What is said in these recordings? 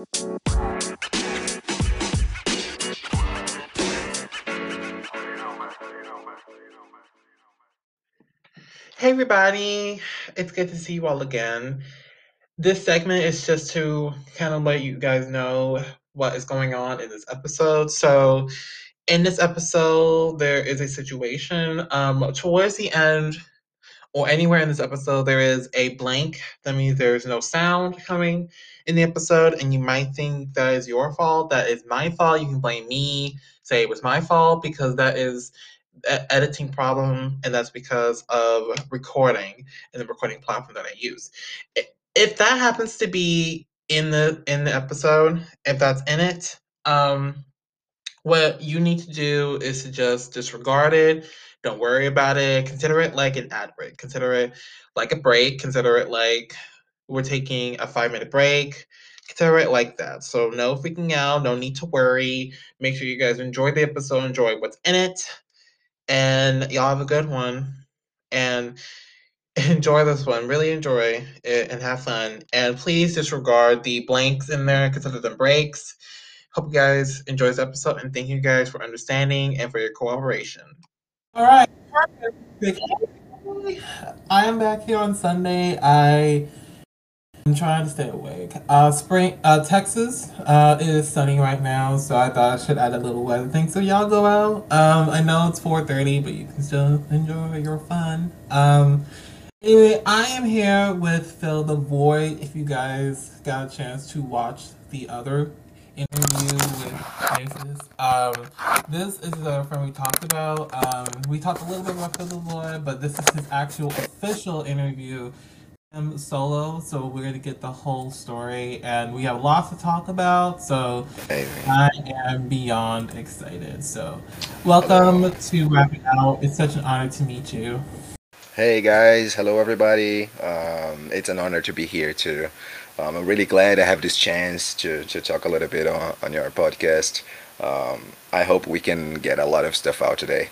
Hey everybody, it's good to see you all again. This segment is just to kind of let you guys know what is going on in this episode. So, in this episode, there is a situation. Um, towards the end, or anywhere in this episode, there is a blank. That means there's no sound coming in the episode, and you might think that is your fault. That is my fault. You can blame me, say it was my fault, because that is an editing problem, and that's because of recording and the recording platform that I use. If that happens to be in the in the episode, if that's in it, um, what you need to do is to just disregard it. Don't worry about it. Consider it like an ad break. Consider it like a break. Consider it like we're taking a five minute break. Consider it like that. So, no freaking out. No need to worry. Make sure you guys enjoy the episode, enjoy what's in it, and y'all have a good one. And enjoy this one. Really enjoy it and have fun. And please disregard the blanks in there. Consider them breaks. Hope you guys enjoy this episode and thank you guys for understanding and for your cooperation. All right. I am back here on Sunday. I am trying to stay awake. Uh, spring, uh, Texas uh, is sunny right now, so I thought I should add a little weather thing. So y'all go out. Um, I know it's 4:30, but you can still enjoy your fun. Um, anyway, I am here with Phil the Void. If you guys got a chance to watch the other interview with Faces. Um, this is the friend we talked about. Um, we talked a little bit about the Boy, but this is his actual official interview him solo, so we're gonna get the whole story, and we have lots to talk about. So I am beyond excited. So welcome to Wrap It Out. It's such an honor to meet you. Hey guys, hello everybody. Um, it's an honor to be here too. Um, I'm really glad I have this chance to, to talk a little bit on, on your podcast. Um, I hope we can get a lot of stuff out today.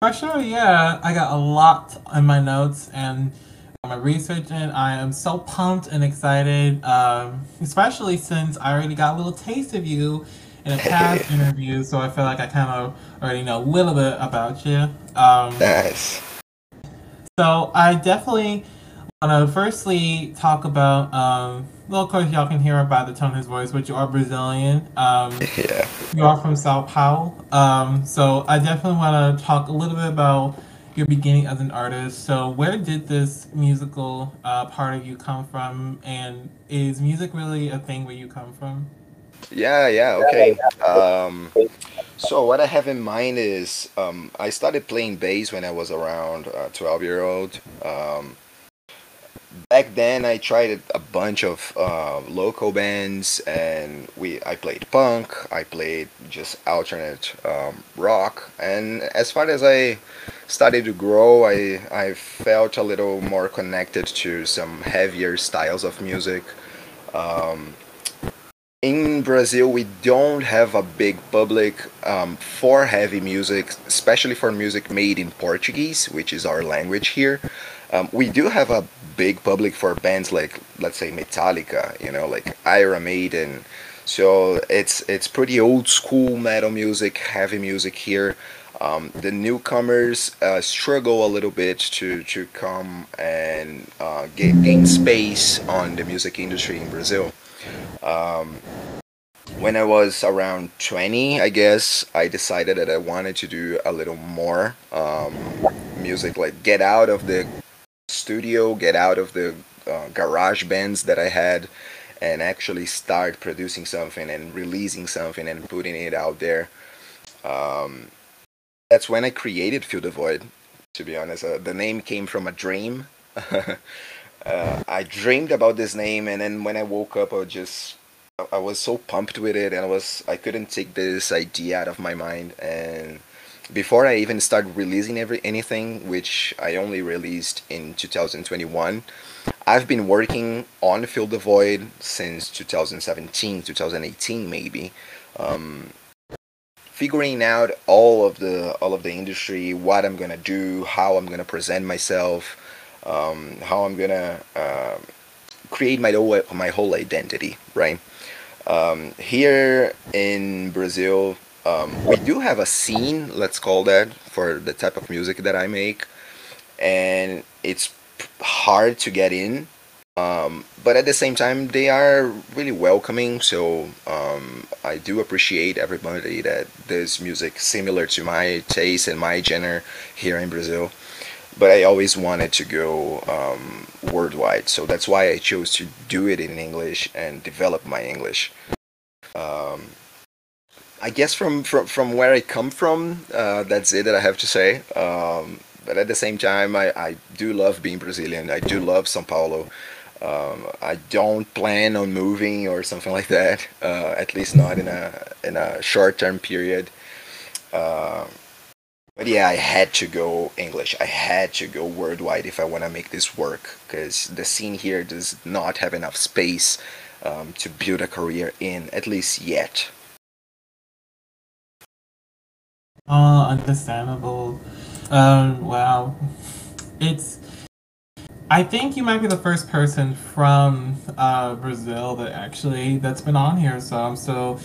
For sure, yeah. I got a lot in my notes and my research, and I am so pumped and excited, um, especially since I already got a little taste of you in a past interview, so I feel like I kind of already know a little bit about you. Um, nice. So I definitely want to firstly talk about. Um, well, of course, y'all can hear by the tone of his voice, but you are Brazilian. Um, yeah. You are from Sao Paulo. Um, so I definitely want to talk a little bit about your beginning as an artist. So where did this musical uh, part of you come from, and is music really a thing where you come from? Yeah, yeah, okay. Um, so what I have in mind is um, I started playing bass when I was around uh, 12 year old. Um, back then I tried a bunch of uh, local bands and we I played punk, I played just alternate um, rock, and as far as I started to grow, I I felt a little more connected to some heavier styles of music. Um, in Brazil, we don't have a big public um, for heavy music, especially for music made in Portuguese, which is our language here. Um, we do have a big public for bands like let's say Metallica, you know, like Iron Maiden. So it's it's pretty old school metal music, heavy music here. Um, the newcomers uh, struggle a little bit to, to come and uh, gain space on the music industry in Brazil. Um, when I was around 20, I guess, I decided that I wanted to do a little more um, music, like get out of the studio, get out of the uh, garage bands that I had, and actually start producing something and releasing something and putting it out there. Um, that's when I created Phil the Void. To be honest, uh, the name came from a dream. uh, I dreamed about this name, and then when I woke up, I just I was so pumped with it, and I was I couldn't take this idea out of my mind. And before I even started releasing every anything, which I only released in 2021, I've been working on Phil the Void since 2017, 2018 maybe, um, figuring out all of the all of the industry, what I'm gonna do, how I'm gonna present myself, um, how I'm gonna uh, create my whole my whole identity, right? Um, here in Brazil, um, we do have a scene, let's call that, for the type of music that I make, and it's hard to get in. Um, but at the same time, they are really welcoming. So um, I do appreciate everybody that does music similar to my taste and my genre here in Brazil. But I always wanted to go um, worldwide, so that's why I chose to do it in English and develop my English. Um, I guess from, from, from where I come from, uh, that's it that I have to say. Um, but at the same time, I, I do love being Brazilian. I do love São Paulo. Um, I don't plan on moving or something like that. Uh, at least not in a in a short term period. Uh, but yeah, I had to go English. I had to go worldwide if I want to make this work because the scene here does not have enough space um, to build a career in, at least yet. Uh, understandable. Um, wow. It's. I think you might be the first person from uh, Brazil that actually that's been on here, so I'm still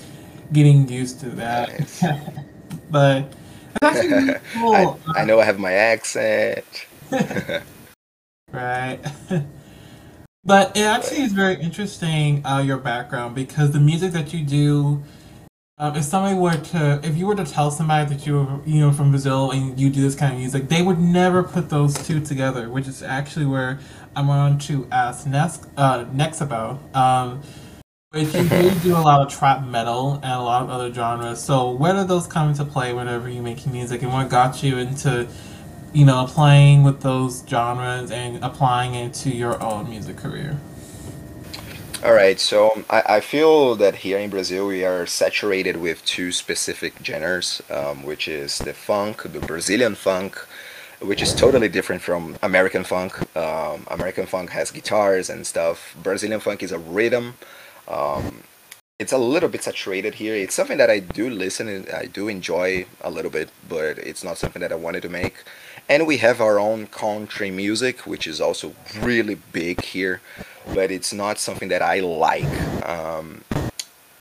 getting used to that. Nice. but really I cool. I know I have my accent. Right. But it actually is very interesting, uh, your background, because the music that you do, um, if somebody were to, if you were to tell somebody that you were, you know, from Brazil and you do this kind of music, they would never put those two together, which is actually where I wanted to ask next, uh, next about. Um, which you do do a lot of trap metal and a lot of other genres. So where do those come into play whenever you make music, and what got you into you know, playing with those genres and applying it to your own music career. All right, so I, I feel that here in Brazil we are saturated with two specific genres, um, which is the funk, the Brazilian funk, which is totally different from American funk. Um, American funk has guitars and stuff. Brazilian funk is a rhythm. Um, it's a little bit saturated here. It's something that I do listen and I do enjoy a little bit, but it's not something that I wanted to make. And we have our own country music, which is also really big here, but it's not something that I like. Um,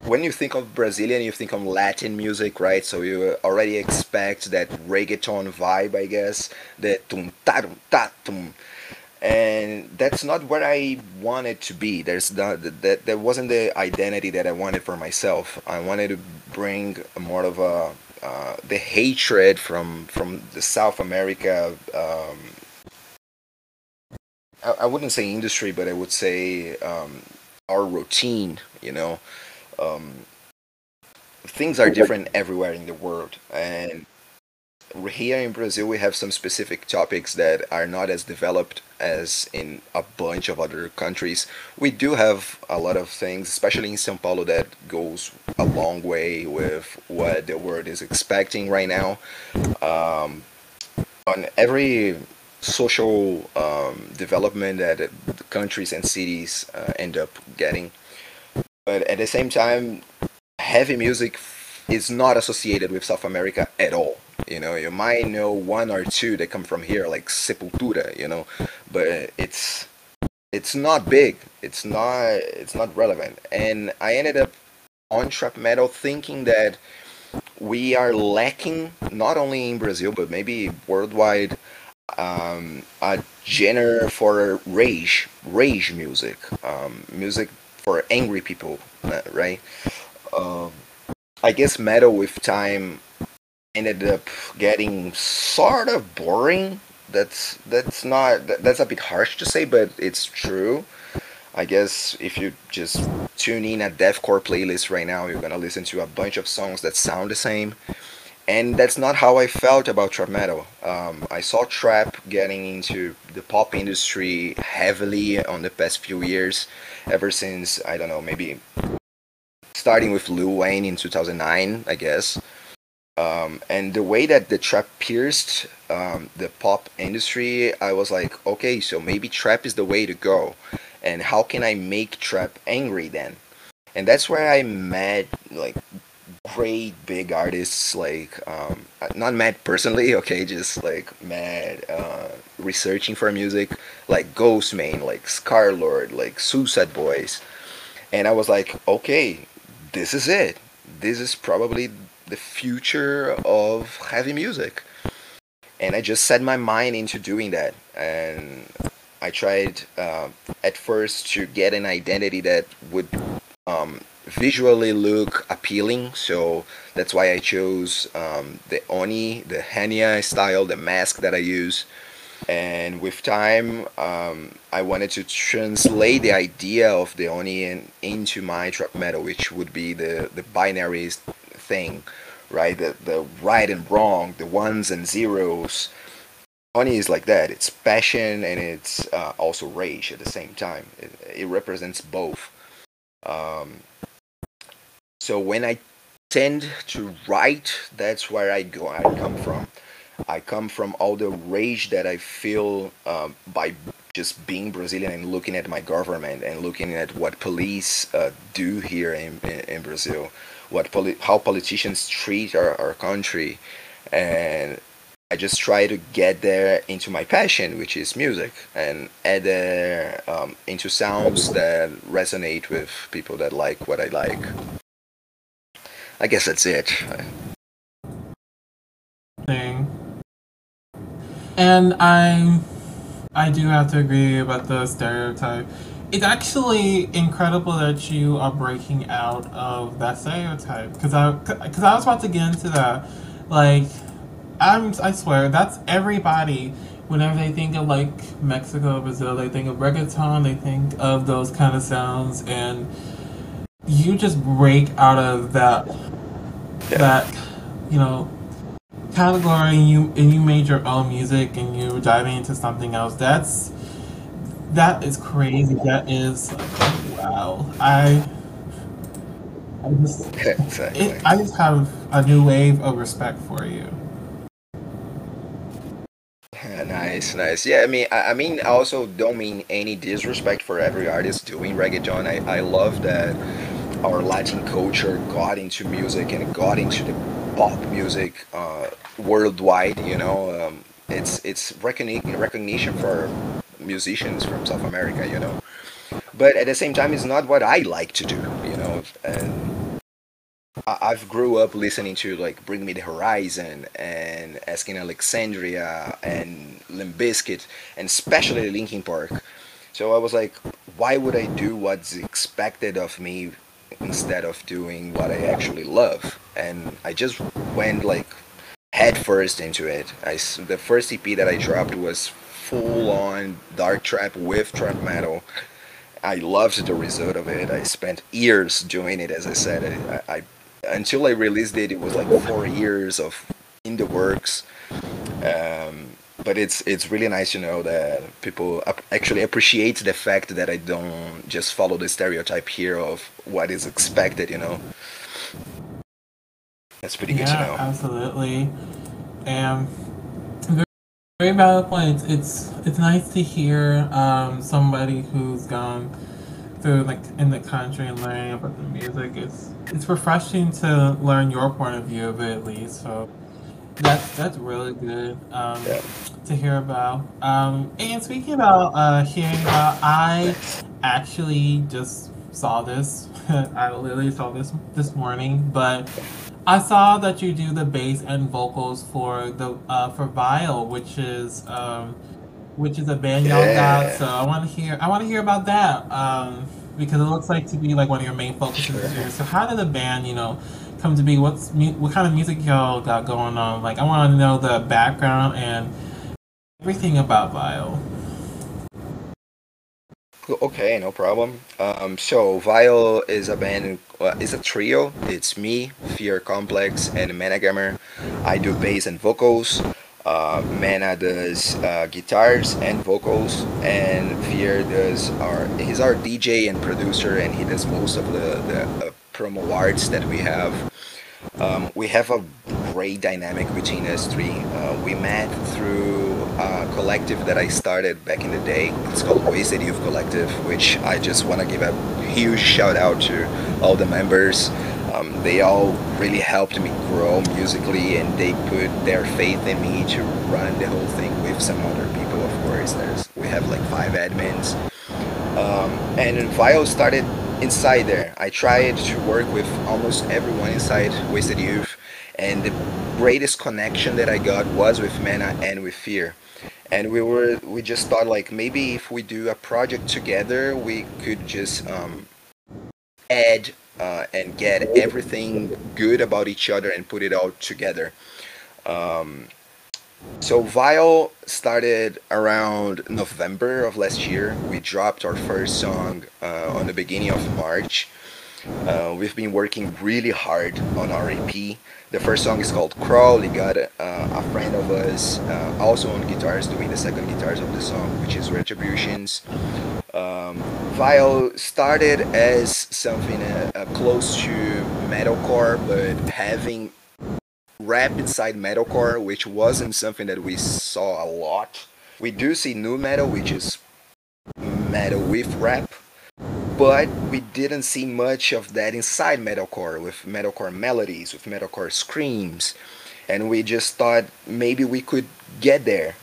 when you think of Brazilian, you think of Latin music, right? So you already expect that reggaeton vibe, I guess, the tum ta tum tum, and that's not where I wanted to be. There's not that that wasn't the identity that I wanted for myself. I wanted to bring more of a uh, the hatred from from the South America. Um, I, I wouldn't say industry, but I would say um, our routine. You know, um, things are different everywhere in the world, and here in Brazil we have some specific topics that are not as developed as in a bunch of other countries. We do have a lot of things, especially in São Paulo, that goes a long way with what the world is expecting right now. Um, on every social um, development that the countries and cities uh, end up getting, but at the same time, heavy music is not associated with South America at all. You know, you might know one or two that come from here, like Sepultura. You know, but it's it's not big. It's not it's not relevant. And I ended up on trap metal thinking that we are lacking not only in Brazil but maybe worldwide um, a genre for rage, rage music, um, music for angry people, right? Um, I guess metal with time ended up getting sort of boring. That's that's not that's a bit harsh to say, but it's true. I guess if you just tune in a deathcore playlist right now, you're gonna listen to a bunch of songs that sound the same, and that's not how I felt about trap metal. Um, I saw trap getting into the pop industry heavily on the past few years, ever since I don't know maybe starting with Lil Wayne in 2009, I guess. Um, and the way that the trap pierced um, the pop industry, I was like, okay, so maybe trap is the way to go. And how can I make trap angry then? And that's where I met like great big artists like um, not mad personally okay just like mad uh, researching for music like Ghostemane like Scarlxrd like Suicideboys and i was like okay this is it this is probably the future of heavy music and i just set my mind into doing that and i tried uh, at first to get an identity that would um, visually look appealing. So that's why I chose um, the Oni, the Hannya style, the mask that I use. And with time, um, I wanted to translate the idea of the Oni in, into my trap metal, which would be the, the binary thing, right? The, the right and wrong, the ones and zeros. Oni is like that. It's passion and it's uh, also rage at the same time. It, it represents both. Um, so when I tend to write, that's where I go. I come from. I come from all the rage that I feel um, by just being Brazilian and looking at my government and looking at what police uh, do here in, in, in Brazil, what poli- how politicians treat our, our country, and I just try to get there into my passion, which is music, and add there um, into sounds that resonate with people that like what I like. I guess that's it. Thing. And I, I do have to agree about the stereotype. It's actually incredible that you are breaking out of that stereotype because I, because I was about to get into that. Like, I'm, I swear, that's everybody. Whenever they think of like Mexico, Brazil, they think of reggaeton, they think of those kind of sounds, and you just break out of that Yeah. that you know category and you and you made your own music and you're diving into something else that's that is crazy that is wow i i just exactly. it, i just have a new wave of respect for you nice, nice. Yeah, I mean, I, I mean, I also don't mean any disrespect for every artist doing reggaeton. I, I love that our Latin culture got into music and got into the pop music uh, worldwide. You know, um, it's it's recogni- recognition for musicians from South America. You know, but at the same time, it's not what I like to do. You know, and I've grew up listening to like Bring Me the Horizon and Asking Alexandria and Limp Bizkit and especially Linkin Park. So I was like, why would I do what's expected of me instead of doing what I actually love? And I just went like head first into I, the first EP that I dropped was full on dark trap with trap metal. I loved the result of it. I spent years doing it, as I said. I, I until I released it, it was like four years of in the works. Um, but it's it's really nice to know that people ap- actually appreciate the fact that I don't just follow the stereotype here of what is expected. You know, that's pretty good to know. absolutely and very, very valid points. It's it's nice to hear um somebody who's gone through like in the country and learning about the music. It's it's refreshing to learn your point of view of it at least so that's that's really good um Yeah. to hear about. Um and speaking about uh hearing about i actually just saw this. I literally saw this this morning but I saw that you do the bass and vocals for the uh, for Vile, which is um, which is a band y'all got. So I want to hear I want to hear about that um, because it looks like to be like one of your main focuses Sure. this year. So how did the band, you know, come to be? What's what kind of music y'all got going on? Like I want to know the background and everything about Vile. Okay, no problem. Um, so Vile is a band, uh, it's a trio. It's me, Fear Complex, and Managammer. I do bass and vocals. Uh, Mana does uh, guitars and vocals, and Fear does our. He's our DJ and producer, and he does most of the the uh, promo arts that we have. Um, we have a great dynamic between us three. Uh, we met through a collective that I started back in the day. It's called Wasted Youth Collective, which I just want to give a huge shout out to all the members. Um, they all really helped me grow musically, and they put their faith in me to run the whole thing with some other people. Of course, there's we have like five admins, um, and Vile started inside there. I tried to work with almost everyone inside Wasted Youth, and the greatest connection that I got was with Mana and with Fear. And we were we just thought like maybe if we do a project together, we could just um, add uh, and get everything good about each other and put it all together. Um, so Vile started around November of last year. We dropped our first song uh, on the beginning of March. Uh, we've been working really hard on our EP. The first song is called Crawl. We got uh, a friend of us uh, also on guitars doing the second guitars of the song, which is Retributions. Um, Vile started as something uh, uh, close to metalcore, but having rap inside metalcore, which wasn't something that we saw a lot. We do see nu metal, which is metal with rap, but we didn't see much of that inside metalcore with metalcore melodies, with metalcore screams, and we just thought maybe we could get there,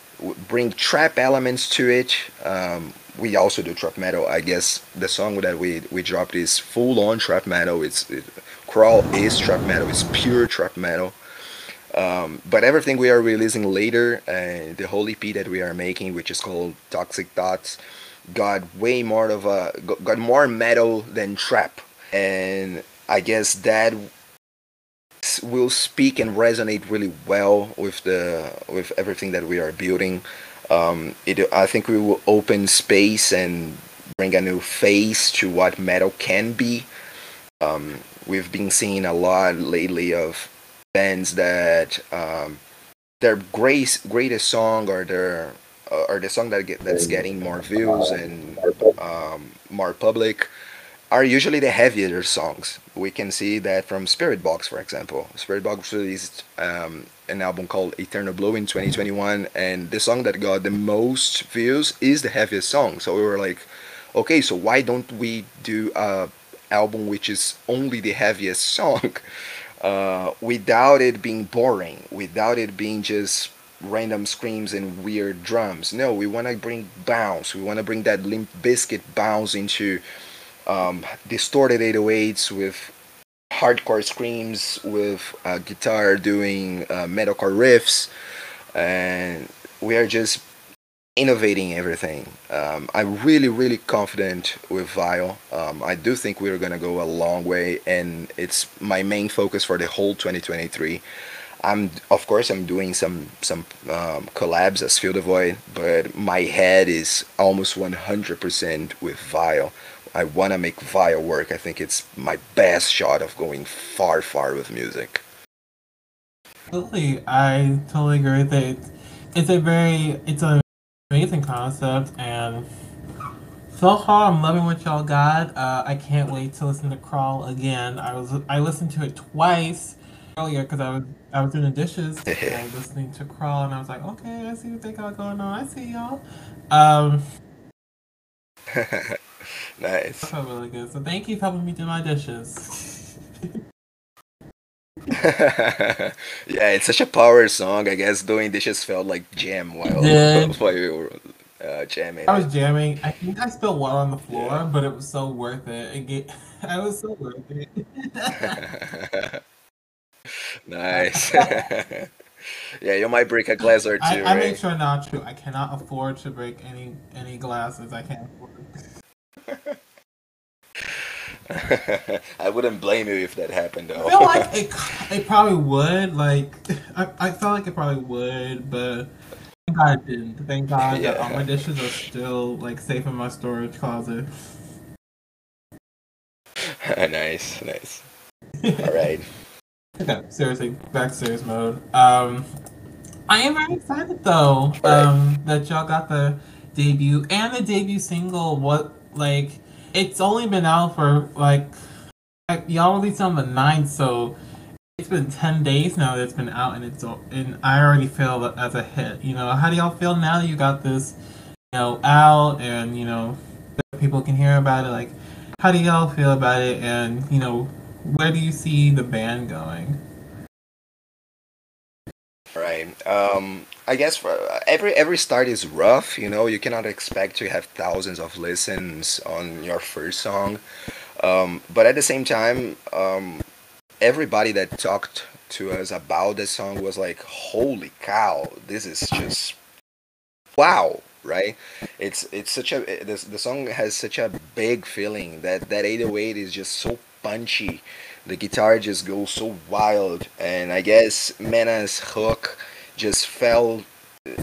bring trap elements to it. Um, we also do trap metal. I guess the song that we we dropped is full on trap metal. It's it, crawl is trap metal. It's pure trap metal. Um, but everything we are releasing later, uh, the whole EP that we are making, which is called Toxic Thoughts, got way more of a got more metal than trap, and I guess that will speak and resonate really well with the with everything that we are building. Um, it I think we will open space and bring a new face to what metal can be. Um, we've been seeing a lot lately of bands that um, their great, greatest song or their uh, or the song that get, that's getting more views and um, more public are usually the heavier songs. We can see that from Spiritbox, for example. Spiritbox released um, an album called Eternal Blue in 2021, and the song that got the most views is the heaviest song. So we were like, okay, so why don't we do a album which is only the heaviest song? uh, without it being boring, without it being just random screams and weird drums. No, we want to bring bounce. We want to bring that Limp Bizkit bounce into um, distorted 808s with hardcore screams, with uh, guitar doing uh, metalcore riffs, and we are just innovating everything. Um, I'm really, really confident with Vile. Um, I do think we're gonna go a long way, and it's my main focus for the whole 2023. I'm, of course, I'm doing some some um, collabs as Phil the Void, but my head is almost 100% with Vile. I want to make Vile work. I think it's my best shot of going far, far with music. Absolutely, I totally agree with it. It's a very, it's an amazing concept and so far i'm loving what y'all got uh, i can't wait to listen to crawl again i was i listened to it twice earlier because i was i was doing the dishes and listening to crawl and i was like okay i see what they got going on. I see y'all. Um nice. That felt really good. So thank you for helping me do my dishes. Yeah, it's such a power song. I guess. Doing dishes felt like jam while, Yeah. while we were uh, jamming. i was jamming. I think i spilled water on the floor but it was so worth it, it get, i was so worth it nice. yeah, you might break a glass or two, I, I make sure not to. I cannot afford to break any any glasses. I can't afford. I wouldn't blame you if that happened, though. I feel like it, it probably would. Like I, I felt like it probably would, but thank God it didn't. Thank God that all my dishes are still like safe in my storage closet. nice, nice. All right. Okay, seriously, back to serious mode. Um, I am very excited though. Um, that y'all got the debut and the debut single. What like? It's only been out for like, like y'all released on the 9th, so it's been ten days now that it's been out, and it's and I already feel as a hit. You know, how do y'all feel now that you got this, you know, out and you know, that people can hear about it? Like, how do y'all feel about it? And you know, where do you see the band going? Right. Um, I guess for every every start is rough. You know, you cannot expect to have thousands of listens on your first song. Um, but at the same time, um, everybody that talked to us about the song was like, "Holy cow! This is just wow!" Right? It's it's such a the, the song has such a big feeling that that 808 is just so punchy. The guitar just goes so wild and i guess Mana's hook just fell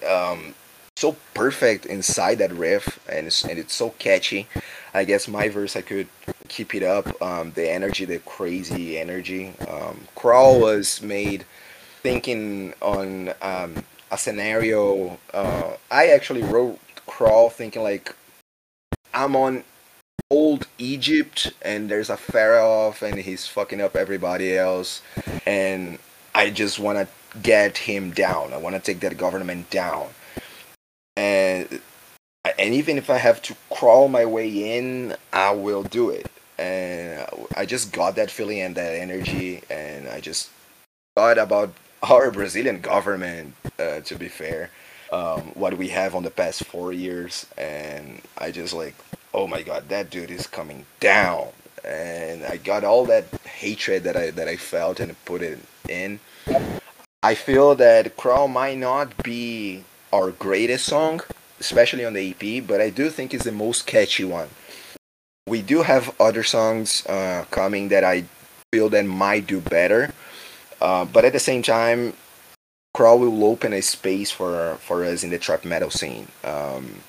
um, so perfect inside that riff and it's, and it's so catchy. I guess my verse i could keep it up um, the energy the crazy energy. Um, crawl was made thinking on um, a scenario uh, i actually wrote crawl thinking like i'm on old Egypt and there's a pharaoh and he's fucking up everybody else and I just want to get him down. I want to take that government down. And and even if I have to crawl my way in, I will do it. And I just got that feeling and that energy and I just thought about our Brazilian government uh, to be fair. Um, what we have on the past four years and I just like oh my god, that dude is coming down. And I got all that hatred that I that I felt and put it in. I feel that Crawl might not be our greatest song, especially on the EP, but I do think it's the most catchy one. We do have other songs uh, coming that I feel that might do better, uh, but at the same time, Crawl will open a space for for us in the trap metal scene. Um,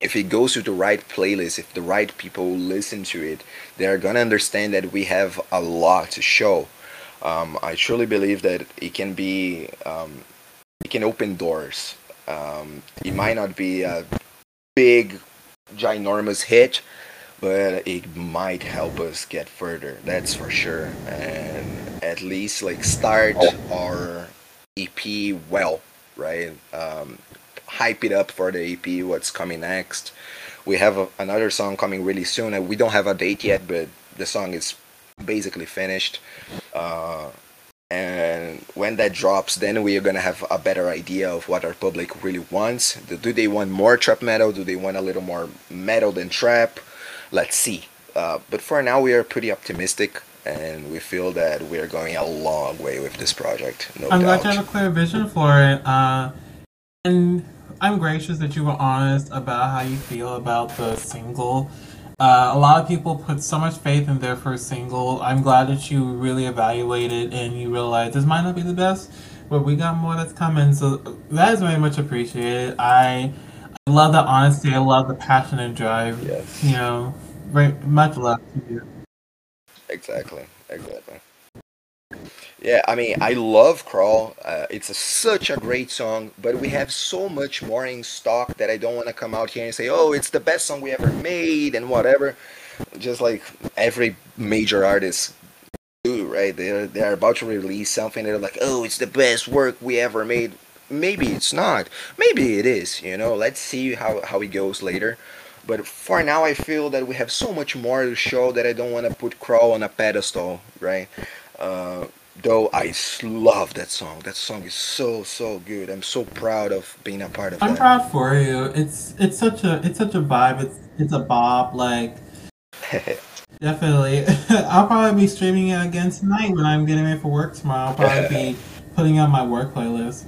if it goes to the right playlist, if the right people listen to it, they're gonna understand that we have a lot to show. Um, I truly believe that it can be, um, it can open doors. Um, it might not be a big, ginormous hit, but it might help us get further. That's for sure, and at least like start our EP well, right? Hype it up for the EP, what's coming next. We have a, another song coming really soon. We don't have a date yet, but the song is basically finished. Uh, and when that drops, then we are gonna have a better idea of what our public really wants. Do they want more trap metal? Do they want a little more metal than trap? Let's see. Uh, but for now, we are pretty optimistic, and we feel that we are going a long way with this project. No I'm doubt. glad you have a clear vision for it. Uh, and I'm gracious that you were honest about how you feel about the single. Uh, a lot of people put so much faith in their first single. I'm glad that you really evaluated and you realized this might not be the best, but we got more that's coming. So that is very much appreciated. I, I love the honesty. I love the passion and drive. Yes. You know, very much love to you. Exactly. Exactly. Yeah, I mean, I love Crawl. Uh, it's a, such a great song, but we have so much more in stock that I don't want to come out here and say, oh, it's the best song we ever made and whatever. Just like every major artist do, right? They're, they're about to release something, they're like, oh, it's the best work we ever made. Maybe it's not. Maybe it is, you know? Let's see how, how it goes later. But for now, I feel that we have so much more to show that I don't want to put Crawl on a pedestal, right? Uh, though I love that song. That song is so so good. I'm so proud of being a part of it. I'm that. proud for you. It's it's such a it's such a vibe. It's it's a bop. Like definitely. I'll probably be streaming it again tonight when I'm getting ready for work tomorrow. I'll probably be putting on my work playlist.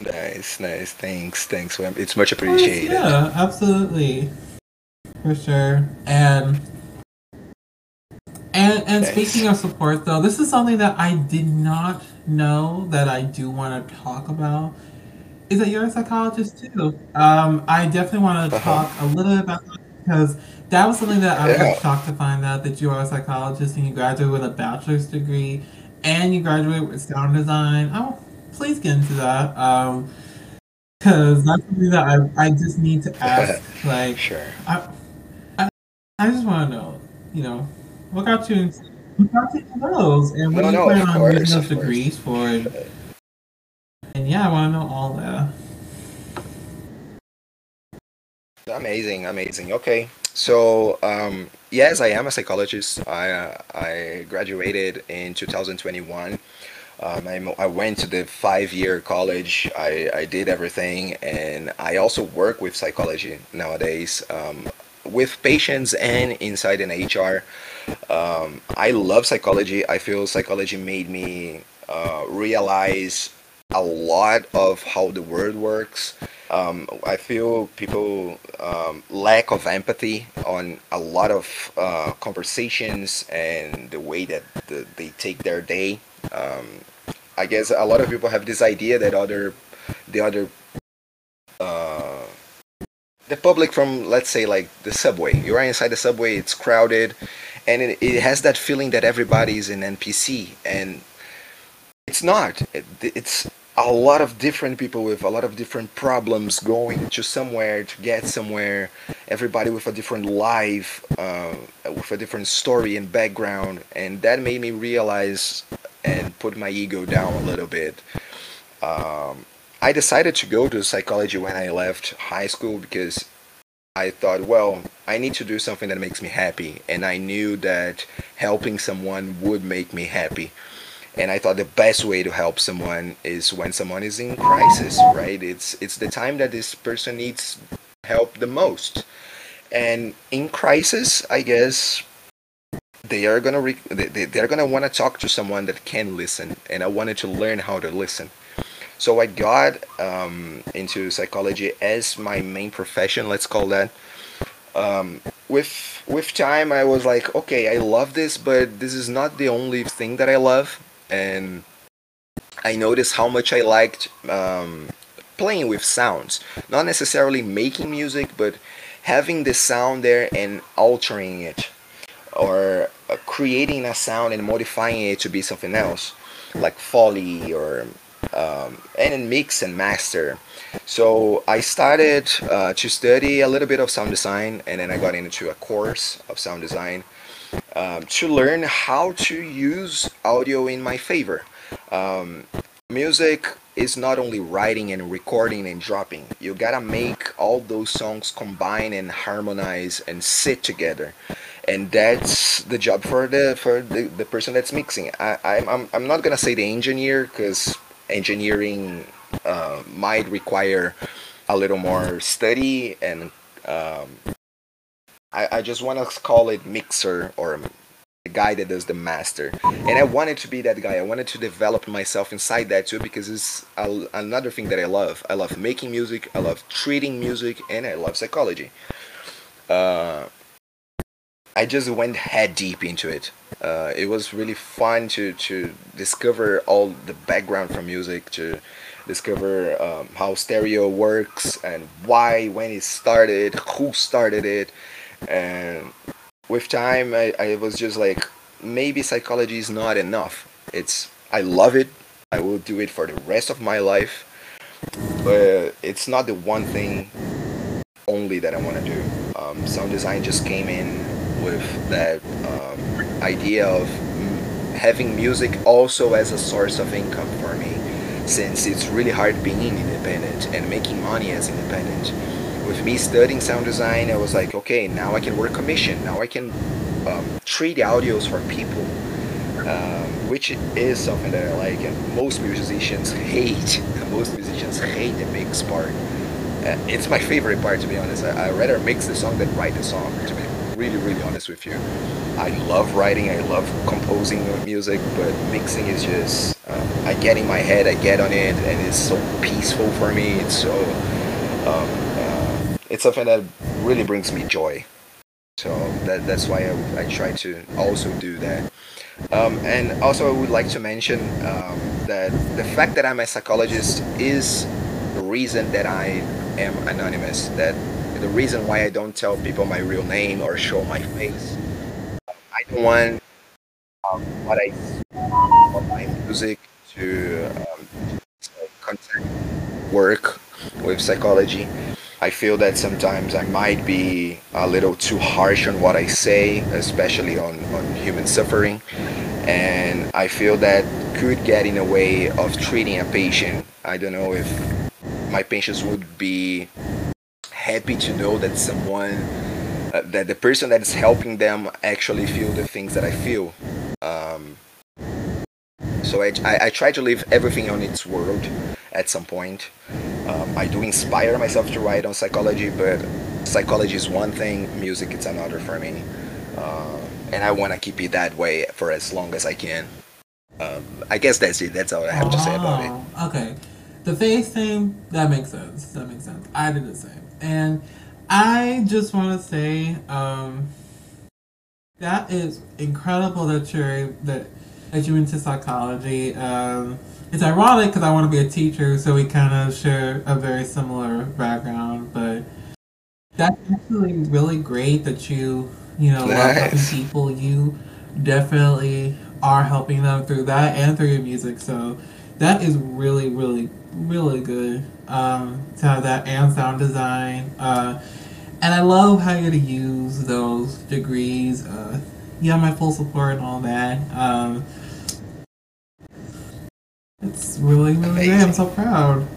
nice, nice. Thanks, thanks. It's much appreciated. Yeah, absolutely. For sure. And and and Thanks. speaking of support though, this is something that I did not know that I do want to talk about. Is that you're a psychologist too? Um, I definitely want to Uh-huh. talk a little bit about that because that was something that I was Yeah. shocked to find out that you are a psychologist and you graduated with a bachelor's degree and you graduated with sound design. Oh, please get into that. Um, because that's something that I, I just need to ask. Like, Sure. I, I, I just want to know, you know, what got you what got you those, and what No, do you no, plan on course, using those degrees for? And, and yeah, I want to know all that. Amazing, amazing. Okay. so um, yes, I am a psychologist. I uh, I graduated in 2021. Um, I, I went to the five-year college. I, I did everything, and I also work with psychology nowadays, um, with patients and inside an HR. Um, I love psychology. I feel psychology made me uh, realize a lot of how the world works. Um, I feel people um, lack of empathy on a lot of uh, conversations and the way that the, they take their day. Um, I guess a lot of people have this idea that other, the other, uh, the public from let's say like the subway. You are right inside the subway, it's crowded, and it, it has that feeling that everybody is an NPC, and it's not. It, it's a lot of different people with a lot of different problems going to somewhere to get somewhere everybody with a different life uh, with a different story and background and that made me realize and put my ego down a little bit um, i decided to go to psychology when i left high school because i thought well i need to do something that makes me happy and i knew that helping someone would make me happy and I thought the best way to help someone is when someone is in crisis, right? It's it's the time that this person needs help the most, and in crisis, I guess they are gonna re- they, they're gonna want to talk to someone that can listen, and I wanted to learn how to listen. So I got um, into psychology as my main profession, let's call that. Um, with with time, I was like, okay, I love this, but this is not the only thing that I love and I noticed how much I liked um, playing with sounds. Not necessarily making music, but having the sound there and altering it, or uh, creating a sound and modifying it to be something else, like Foley or um, and then mix and master. So I started uh, to study a little bit of sound design, and then I got into a course of sound design um, to learn how to use audio in my favor. Um, music is not only writing and recording and dropping. You gotta make all those songs combine and harmonize and sit together, and that's the job for the for the, the person that's mixing. I, I'm I'm not gonna say the engineer because engineering uh, might require a little more study and um, I, I just want to call it mixer or the guy that does the master. And I wanted to be that guy. I wanted to develop myself inside that too because it's a, another thing that I love. I love making music, I love treating music, and I love psychology. Uh, I just went head deep into it. Uh, it was really fun to, to discover all the background from music, to discover um, how stereo works and why, when it started, who started it, and with time I, I was just like maybe psychology is not enough. It's i love it. I will do it for the rest of my life. But it's not the one thing only that i want to do. Um, sound design just came in with that um, idea of having music also as a source of income for me since it's really hard being independent and making money as independent with me studying sound design, I was like, okay, now I can work commission. Now I can um, treat audios for people, um, which is something that I like. And most musicians hate. Most musicians hate the mix part. Uh, it's my favorite part, to be honest. I, I rather mix the song than write the song. To be really, really honest with you, I love writing. I love composing music, but mixing is just uh, I get in my head. I get on it, and it's so peaceful for me. It's so um, it's something that really brings me joy. So that, that's why I, I try to also do that. Um, and also, I would like to mention um, that the fact that I'm a psychologist is the reason that I am anonymous. That the reason why I don't tell people my real name or show my face. I don't want um, what I what my music to um, contact work with psychology I feel that sometimes I might be a little too harsh on what I say, especially on, on human suffering. And I feel that could get in a way of treating a patient. I don't know if my patients would be happy to know that someone uh, that the person that is helping them actually feel the things that I feel. Um, so I, I, I, try to leave everything on its world at some point. Um, I do inspire myself to write on psychology, but psychology is one thing, music is another for me. Uh, and I want to keep it that way for as long as I can. Um, I guess that's it. That's all I have oh, to say about it. Oh, okay. The face thing, that makes sense. That makes sense. I did the same. And I just want to say, um, that is incredible that you're, that, that you into psychology. Um, it's ironic because I want to be a teacher, so we kind of share a very similar background, but that's actually really great that you, you know, nice. love helping people. You definitely are helping them through that and through your music. So that is really, really, really good um, to have that and sound design. Uh, and I love how you're to use those degrees. Uh, you have my full support and all that. Um, it's really, really Amazing. good. I'm so proud.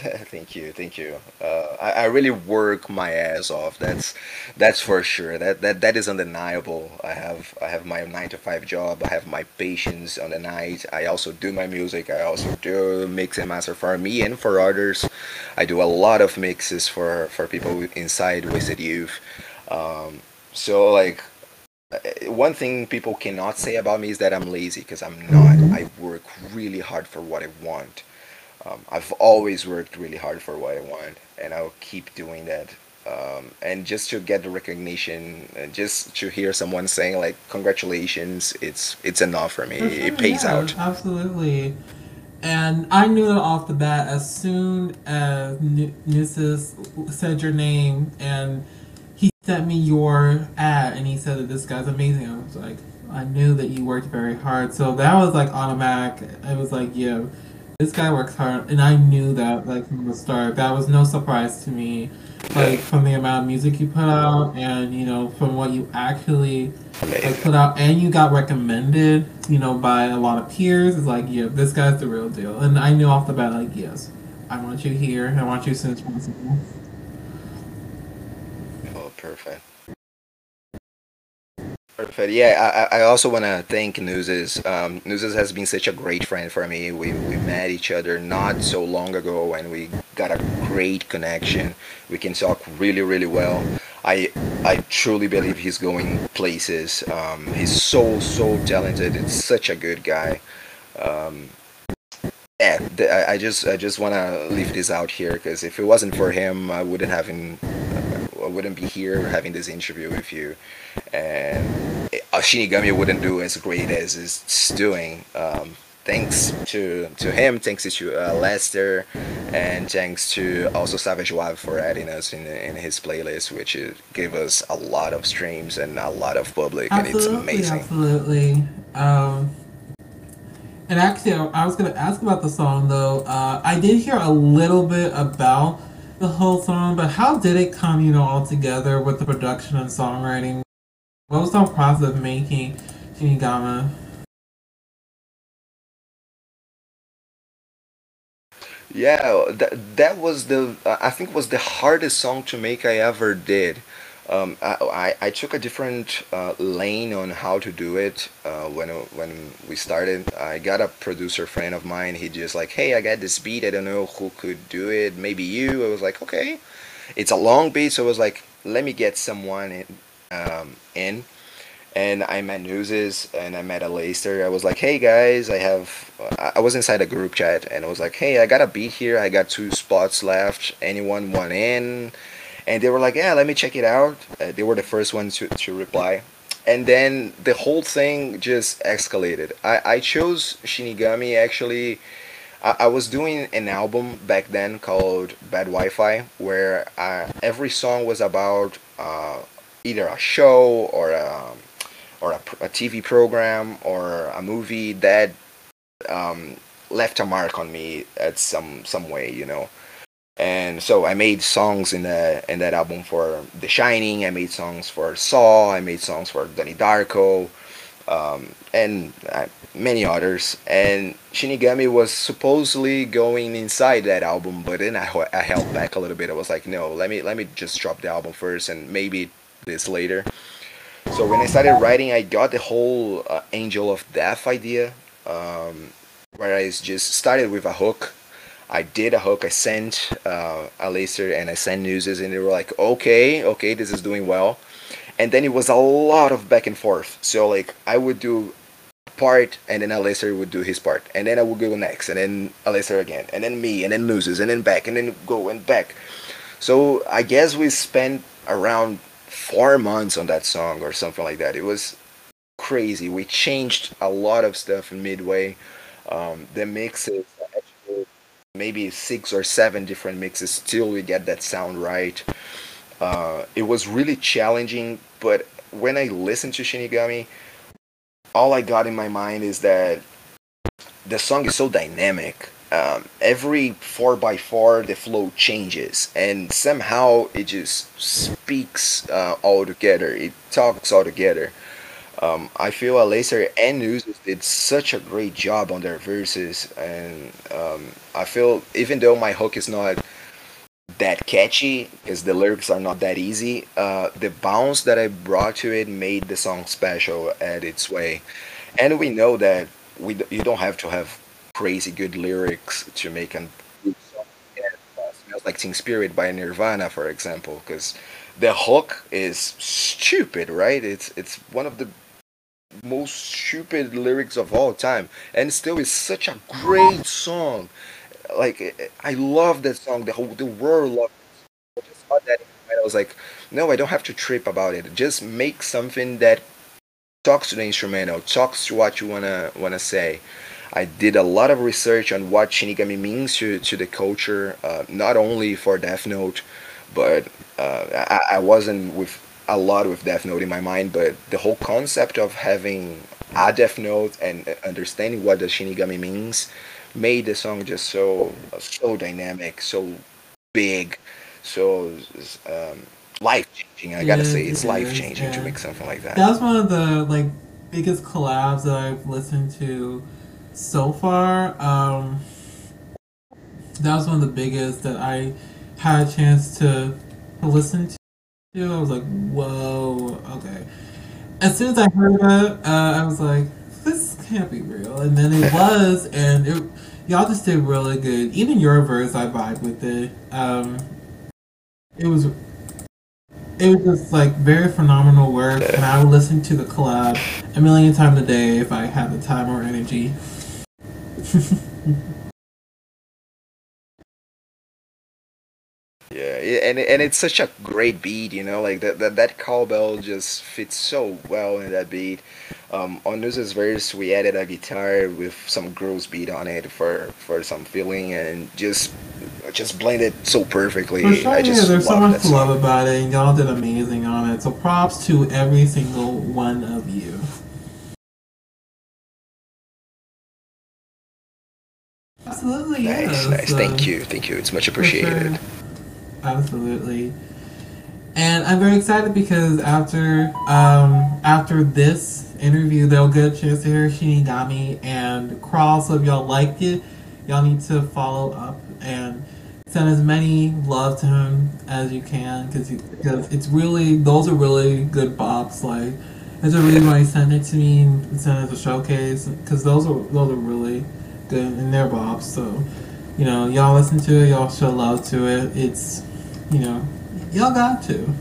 thank you, thank you. Uh, I, I really work my ass off. That's that's for sure. That that that is undeniable. I have I have my nine to five job. I have my patients on the night. I also do my music. I also do mix and master for me and for others. I do a lot of mixes for for people inside Wasted Youth. Um, so like uh, one thing people cannot say about me is that I'm lazy because I'm not. I work really hard for what I want. Um, I've always worked really hard for what I want, and I'll keep doing that. Um, and just to get the recognition, and just to hear someone saying like "congratulations," it's it's enough for me. For sure, it pays yeah, out. Absolutely. And I knew that off the bat as soon as Nusis said your name and he sent me your ad and he said that this guy's amazing. I was like, I knew that you worked very hard. So that was like automatic. It was like, yeah this guy works hard, and I knew that like from the start. That was no surprise to me. Like from the amount of music you put out, and you know from what you actually like put out, and you got recommended, you know, by a lot of peers. It's like, yeah, this guy's the real deal. And I knew off the bat, like, yes, I want you here. I want you as soon as possible. Oh, perfect. Perfect. Yeah, I, I also want to thank Newses. Um, Newses has been such a great friend for me. We, we met each other not so long ago and we got a great connection. We can talk really, really well. I I truly believe he's going places. Um, he's so, so talented. It's such a good guy. Um, yeah, I just I just want to leave this out here because if it wasn't for him, I wouldn't have him, I wouldn't be here having this interview with you and Shinigami wouldn't do as great as it's doing. Um, thanks to to him, thanks to uh, Lester, and thanks to also Savage Wave for adding us in in his playlist, which gave us a lot of streams and a lot of public, absolutely, and it's amazing. Absolutely. Um, and actually, I was gonna ask about the song though. Uh, I did hear a little bit about the whole song, but how did it come, you know, all together with the production and songwriting? What was the process of making Shinigami? Yeah, that that was the I think was the hardest song to make I ever did. Um, I, I, I took a different uh, lane on how to do it uh, when when we started. I got a producer friend of mine. He just like, hey, I got this beat. I don't know who could do it. Maybe you. I was like, okay. It's a long beat, so I was like, let me get someone um, in and I met Newses and I met Aleister. I was like, hey guys, I have, I was inside a group chat and I was like, hey, I got a beat here. I got two spots left. Anyone want in? And they were like, yeah, let me check it out. Uh, they were the first ones to, to reply. And then the whole thing just escalated. I, I chose Shinigami actually. I, I was doing an album back then called Bad Wi-Fi, where uh, every song was about uh, either a show or a, or a, a, TV program or a movie that um, left a mark on me at some some way, you know. And so I made songs in that in that album for The Shining. I made songs for Saw. I made songs for Donnie Darko. um, and uh, many others. And Shinigami was supposedly going inside that album, but then I, I held back a little bit. I was like, no, let me let me just drop the album first, and maybe this later. So when I started writing, I got the whole uh, Angel of Death idea, um, where I just started with a hook. I did a hook. I sent uh, Aleister and I sent newses, and they were like, "Okay, okay, this is doing well." And then it was a lot of back and forth. So like I would do part, and then Aleister would do his part, and then I would go next, and then Aleister again, and then me, and then loses, and then back, and then go and back. So I guess we spent around four months on that song or something like that. It was crazy. We changed a lot of stuff in midway. Um, the mixes, maybe six or seven different mixes, till we get that sound right. Uh, it was really challenging, but when I listened to Shinigami, all I got in my mind is that the song is so dynamic um, every 4x4 the flow changes. And somehow it just speaks uh, all together. It talks all together. Um, I feel Aleister and Newses did such a great job on their verses. And um, I feel even though my hook is not that catchy because the lyrics are not that easy uh, the bounce that I brought to it made the song special at its way. And we know that we you don't have to have crazy good lyrics to make an smells like Teen Spirit by Nirvana, for example, because the hook is stupid, right? It's it's one of the most stupid lyrics of all time, and still is such a great song. Like eh, eh, I love that song. The whole the world loves. It. I just that I was like, no, I don't have to trip about it. Just make something that talks to the instrumental, talks to what you wanna wanna say. I did a lot of research on what Shinigami means to, to the culture, uh, not only for Death Note, but uh, I, I wasn't with a lot with Death Note in my mind, but the whole concept of having a Death Note and understanding what the Shinigami means made the song just so so dynamic, so big, so um, life changing. I gotta say, it's life changing yeah. to make something like that. That was one of the like biggest collabs that I've listened to so far. Um, that was one of the biggest that I had a chance to, listen to. I was like, whoa, okay. As soon as I heard that, uh, I was like, this can't be real. And then it was, and it, y'all just did really good. Even your verse, I vibe with it. Um, it was it was just like very phenomenal work, and I would listen to the collab a million times a day if I had the time or energy. yeah, and and it's such a great beat, you know, like that that, that cowbell just fits so well in that beat. Um, on News's verse, we added a guitar with some girls beat on it for for some feeling, and just just blended so perfectly. For sure, I just yeah, there's so much to love about it, and y'all did amazing on it. So props to every single one of you. Absolutely, nice, yes. nice. Thank you, thank you. It's much appreciated. Sure. Absolutely. And I'm very excited because after um, after this interview, they'll get a chance to hear Shinigami and Crawl. So if y'all liked it, y'all need to follow up and send as many love to him as you can because it's really those are really good bops. Like there's a reason why he sent it to me and sent it as a showcase because those are those are really and they're bops. So you know y'all listen to it, y'all show love to it. It's you know y'all got to.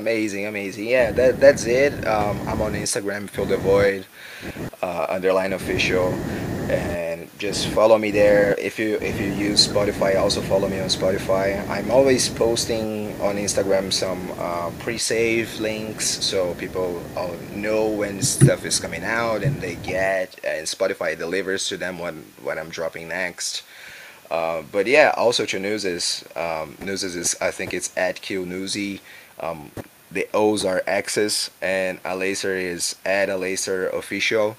amazing, amazing. Yeah, that that's it. Um, I'm on Instagram, Phil the Void, uh, underline official, and just follow me there. If you if you use Spotify, also follow me on Spotify. I'm always posting on Instagram some uh, pre-save links so people know when stuff is coming out and they get and Spotify delivers to them when when I'm dropping next. Uh, but yeah, also to news is um, news is I think it's at Q Newsy. Um, the O's are X's and a laser is at a laser official.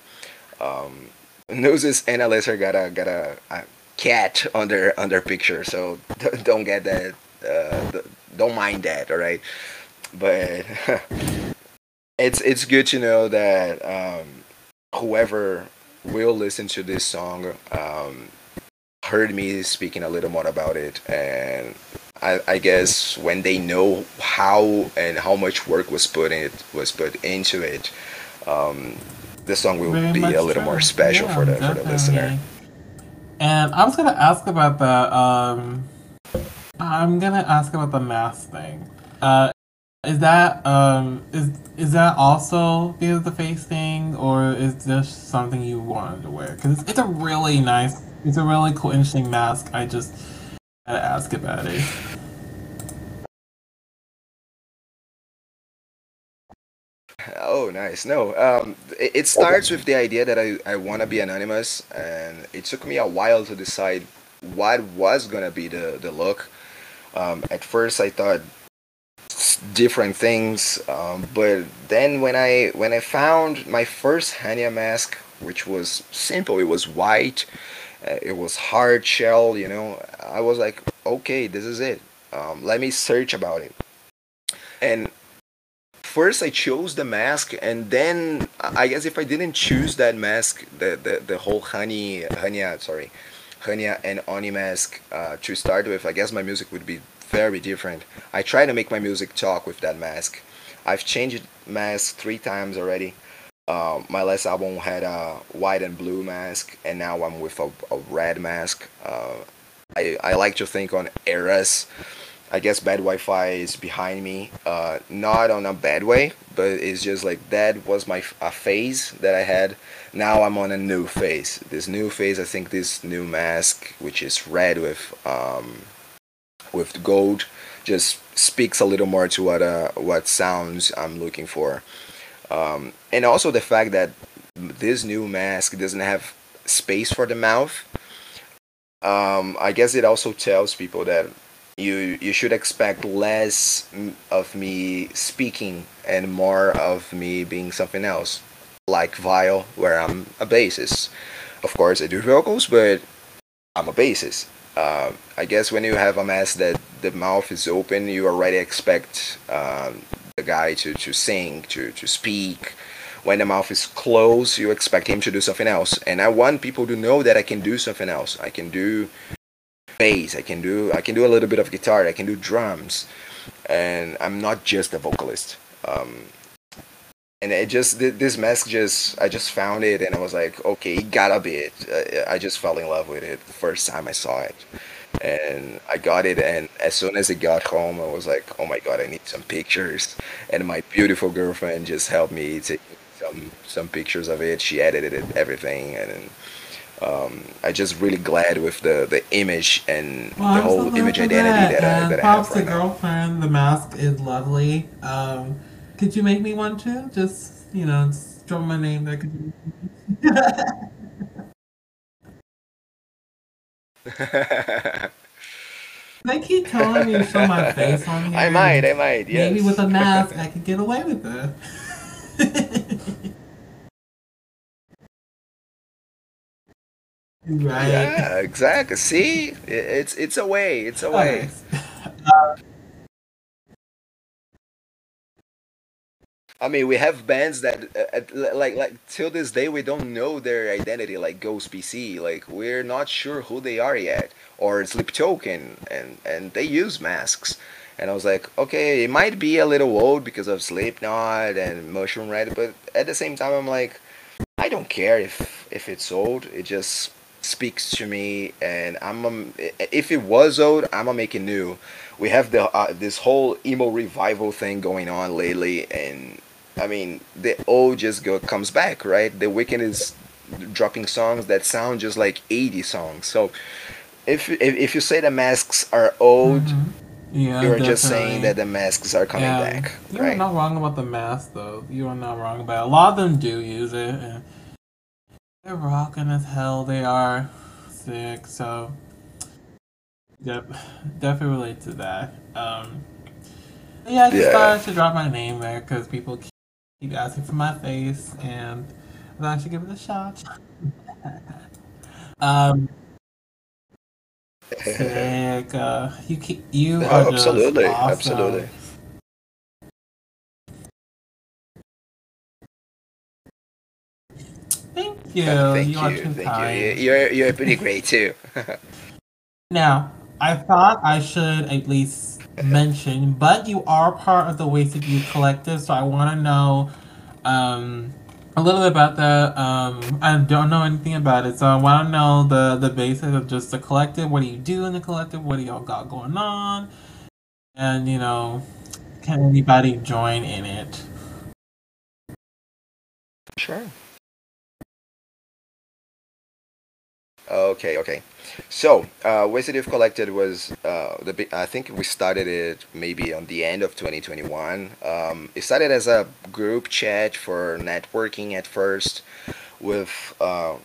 Um, Noses and Aleister got a got a, a, cat on their on their picture, so don't get that. Uh, don't mind that. All right. but it's it's good to know that um, whoever will listen to this song um, heard me speaking a little more about it and I, I, guess when they know how and how much work was put in it was put into it um, the song will Very be a little true. more special yeah, for the definitely. for the listener and I was gonna ask about the um, I'm gonna ask about the mask thing. Uh, is that um is is that also because of the face thing, or is this something you wanted to wear? Because it's, it's a really nice, it's a really cool, interesting mask. I just gotta ask about it. Oh, nice. No, um, it, it starts with the idea that I, I want to be anonymous, and it took me a while to decide what was gonna be the the look. Um, at first, I thought different things, um, but then when I when I found my first Hannya mask, which was simple, it was white, uh, it was hard shell, you know, I was like, okay, this is it. Um, let me search about it. And first I chose the mask, and then I guess if I didn't choose that mask, the the, the whole honey Hannya sorry Hannya and Oni mask uh, to start with, I guess my music would be very different. I try to make my music talk with that mask. I've changed mask three times already. Uh, my last album had a white and blue mask, and now I'm with a, a red mask. Uh, I, I like to think on eras. I guess bad Wi-Fi is behind me. Uh, not on a bad way, but it's just like that was my a phase that I had now I'm on a new phase. This new phase, I think this new mask, which is red with um, with gold, just speaks a little more to what uh, what sounds I'm looking for, um, and also the fact that this new mask doesn't have space for the mouth. Um, I guess it also tells people that you you should expect less of me speaking and more of me being something else like Vile, where I'm a bassist. Of course, I do vocals, but I'm a bassist. Uh, I guess when you have a mask that the mouth is open, you already expect um, the guy to, to sing, to, to speak. When the mouth is closed, you expect him to do something else. And I want people to know that I can do something else. I can do bass. I can do I can do a little bit of guitar. I can do drums, and I'm not just a vocalist. Um, and it just this mask just I just found it and I was like, okay, it gotta be it. I just fell in love with it the first time I saw it, and I got it. And as soon as it got home, I was like, oh my god, I need some pictures. And my beautiful girlfriend just helped me take some some pictures of it. She edited it, everything, and. Um, I just really glad with the, the image and well, the whole image identity that, that, I, that I have right the girlfriend. The mask is lovely. Um, could you make me one too? Just you know, just throw my name there. Could you? they keep telling me to show my face on here. I might, I might, yes. Maybe with a mask I could get away with it. Right. Yeah, exactly. See, it's it's a way. It's a way. Uh, I mean, we have bands that, uh, like, like till this day, we don't know their identity. Like Ghost BC, like we're not sure who they are yet, or Sleep Token, and and they use masks. And I was like, okay, it might be a little old because of Sleep Slipknot and Mushroomhead, but at the same time, I'm like, I don't care if if it's old. It just speaks to me, and I'm um, if it was old, I'm gonna make it new. We have the uh, this whole emo revival thing going on lately, and I mean, the old just go comes back, right? The Weeknd is dropping songs that sound just like 80 songs. So if if, if you say the masks are old, mm-hmm. yeah, you're just saying that the masks are coming yeah. back. You're right? not wrong about the mask, though. You are not wrong about it. A lot of them do use it. And they're rocking as hell. They are sick. So, yep, definitely relate to that. Um, yeah, I just yeah. thought I should drop my name there because people keep asking for my face, and I thought I should give it a shot. um, sick. Uh, you keep, you no, are absolutely, awesome. absolutely. Thank you. thank you, you, are too thank kind. you. You're you're pretty great too. Now, I thought I should at least mention, but you are part of the Wasted Youth Collective, so I want to know um, a little bit about that. Um, I don't know anything about it, so I want to know the the basics of just the collective. What do you do in the collective? What do y'all got going on? And you know, can anybody join in it? Sure. Okay, okay. So, uh, Youth Collective was uh, the I think we started it maybe on the end of 2021. Um, it started as a group chat for networking at first. With uh,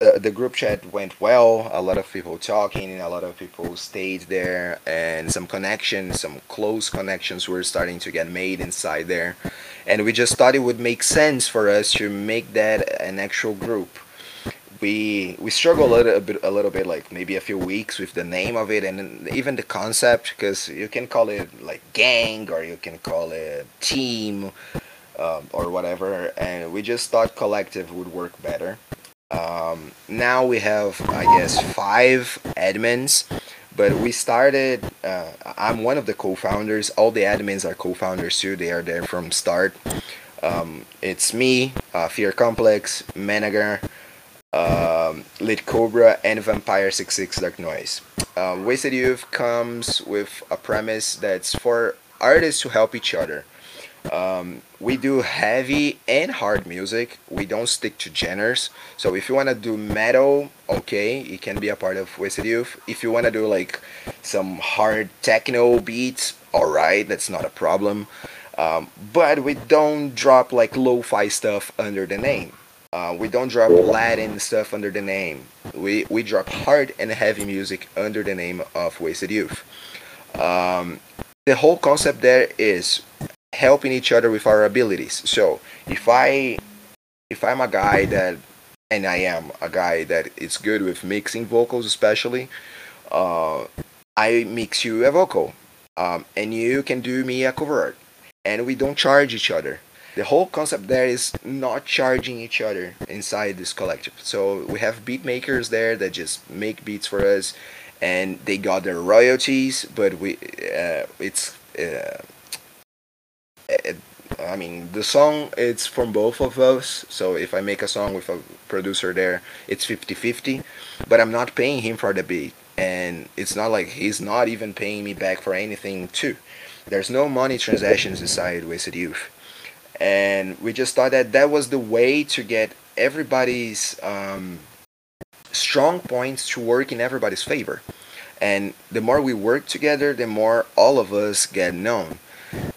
the, the group chat went well. A lot of people talking, and a lot of people stayed there, and some connections, some close connections were starting to get made inside there. And we just thought it would make sense for us to make that an actual group we we struggle a little bit a little bit like maybe a few weeks with the name of it and even the concept because you can call it like gang or you can call it team um, or whatever. And we just thought collective would work better. Um, now we have i guess five admins but we started uh, i'm one of the co-founders. All the admins are co-founders too. They are there from start. Um, it's me uh, fear complex manager um, Lit Cobra, and Vampire 66 Dark Noise. Um, Wasted Youth comes with a premise that's for artists to help each other. Um, we do heavy and hard music. We don't stick to genres. So if you want to do metal, okay, it can be a part of Wasted Youth. If you want to do like some hard techno beats, alright, that's not a problem. Um, but we don't drop like lo-fi stuff under the name. Uh, we don't drop Latin stuff under the name. We we drop hard and heavy music under the name of Wasted Youth. Um, the whole concept there is helping each other with our abilities. So if I if I'm a guy that and I am a guy that is good with mixing vocals, especially, uh, I mix you a vocal, um, and you can do me a cover and we don't charge each other the whole concept there is not charging each other inside this collective. So we have beat makers there that just make beats for us, and they got their royalties. But we, uh, it's, uh, it, I mean, the song it's from both of us. So if I make a song with a producer there, it's 50-50. But I'm not paying him for the beat, and it's not like he's not even paying me back for anything too. There's no money transactions inside Wasted Youth and we just thought that that was the way to get everybody's um, strong points to work in everybody's favor. And the more we work together the more all of us get known.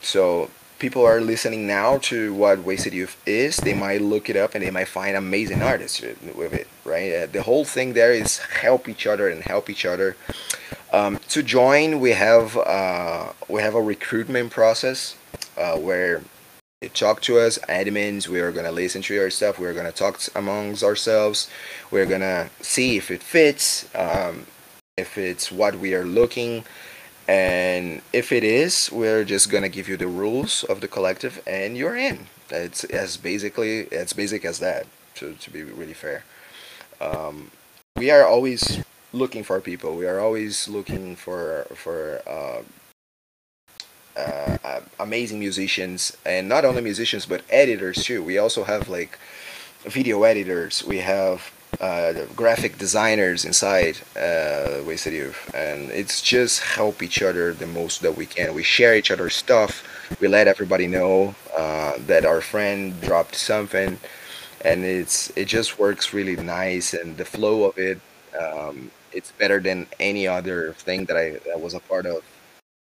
So people are listening now to what wasted youth is. They might look it up and they might find amazing artists with it right? Uh, the whole thing there is help each other and help each other. Um, to join we have uh, we have a recruitment process uh, where talk to us admins we are going to listen to your stuff we're going to talk amongst ourselves we're going to see if it fits um, if it's what we are looking and if it is we're just going to give you the rules of the collective and you're in. It's as basically as basic as that to, to be really fair. Um, we are always looking for people we are always looking for for uh, uh, uh, amazing musicians and not only musicians but editors too. We also have like video editors. We have uh, graphic designers inside uh, Wasted Youth and it's just help each other the most that we can. We share each other's stuff. We let everybody know uh, that our friend dropped something. And it's it just works really nice and the flow of it um, it's better than any other thing that I that was a part of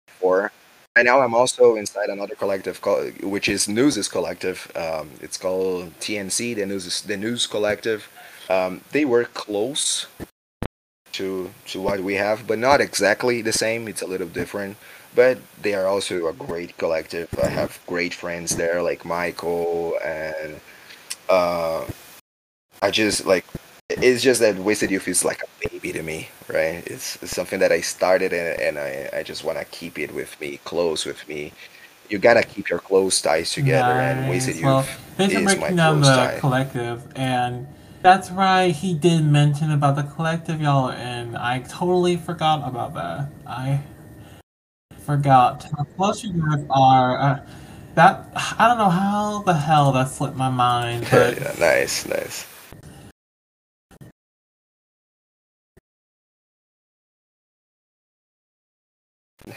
before Right now, I'm also inside another collective, called, which is News's collective. Um, it's called TNC, the News, the News Collective. Um, they work close to to what we have, but not exactly the same. It's a little different, but they are also a great collective. I have great friends there, like Michael, and uh, I just like it's just that Wasted Youth is like a baby to me, right? It's, it's something that I started and, and I, I just want to keep it with me, close with me. You gotta keep your close ties together, and Wasted Nice. Well, Youth thanks is my breaking down the tie. collective. And That's right. He did mention about the collective y'all and. I totally forgot about that. I forgot how close you guys are. Uh, that I don't know how the hell that slipped my mind, but yeah, nice, nice.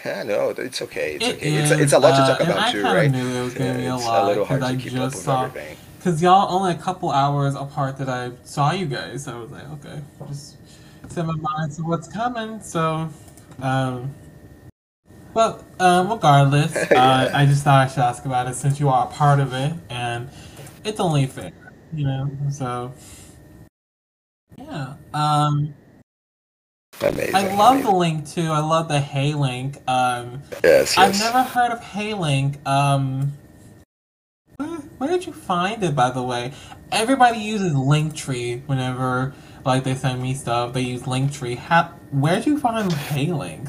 No, it's okay. It's it okay. is, It's, it's a lot to talk about too, right? of knew it was gonna be a It's a little because hard I to keep up just with saw everything. because y'all only a couple hours apart that I saw you guys. So I was like, okay, just set my mind to what's coming. So, um, but um, regardless, uh, I just thought I should ask about it since you are a part of it, and it's only fair, you know. So, yeah. Um, Amazing. I love the link too. I love the Hey link. Um, Yes, I've never heard of Hey link. Um, where, where did you find it, by the way? Everybody uses Linktree whenever like they send me stuff. They use Linktree. How, where'd you find Hey link?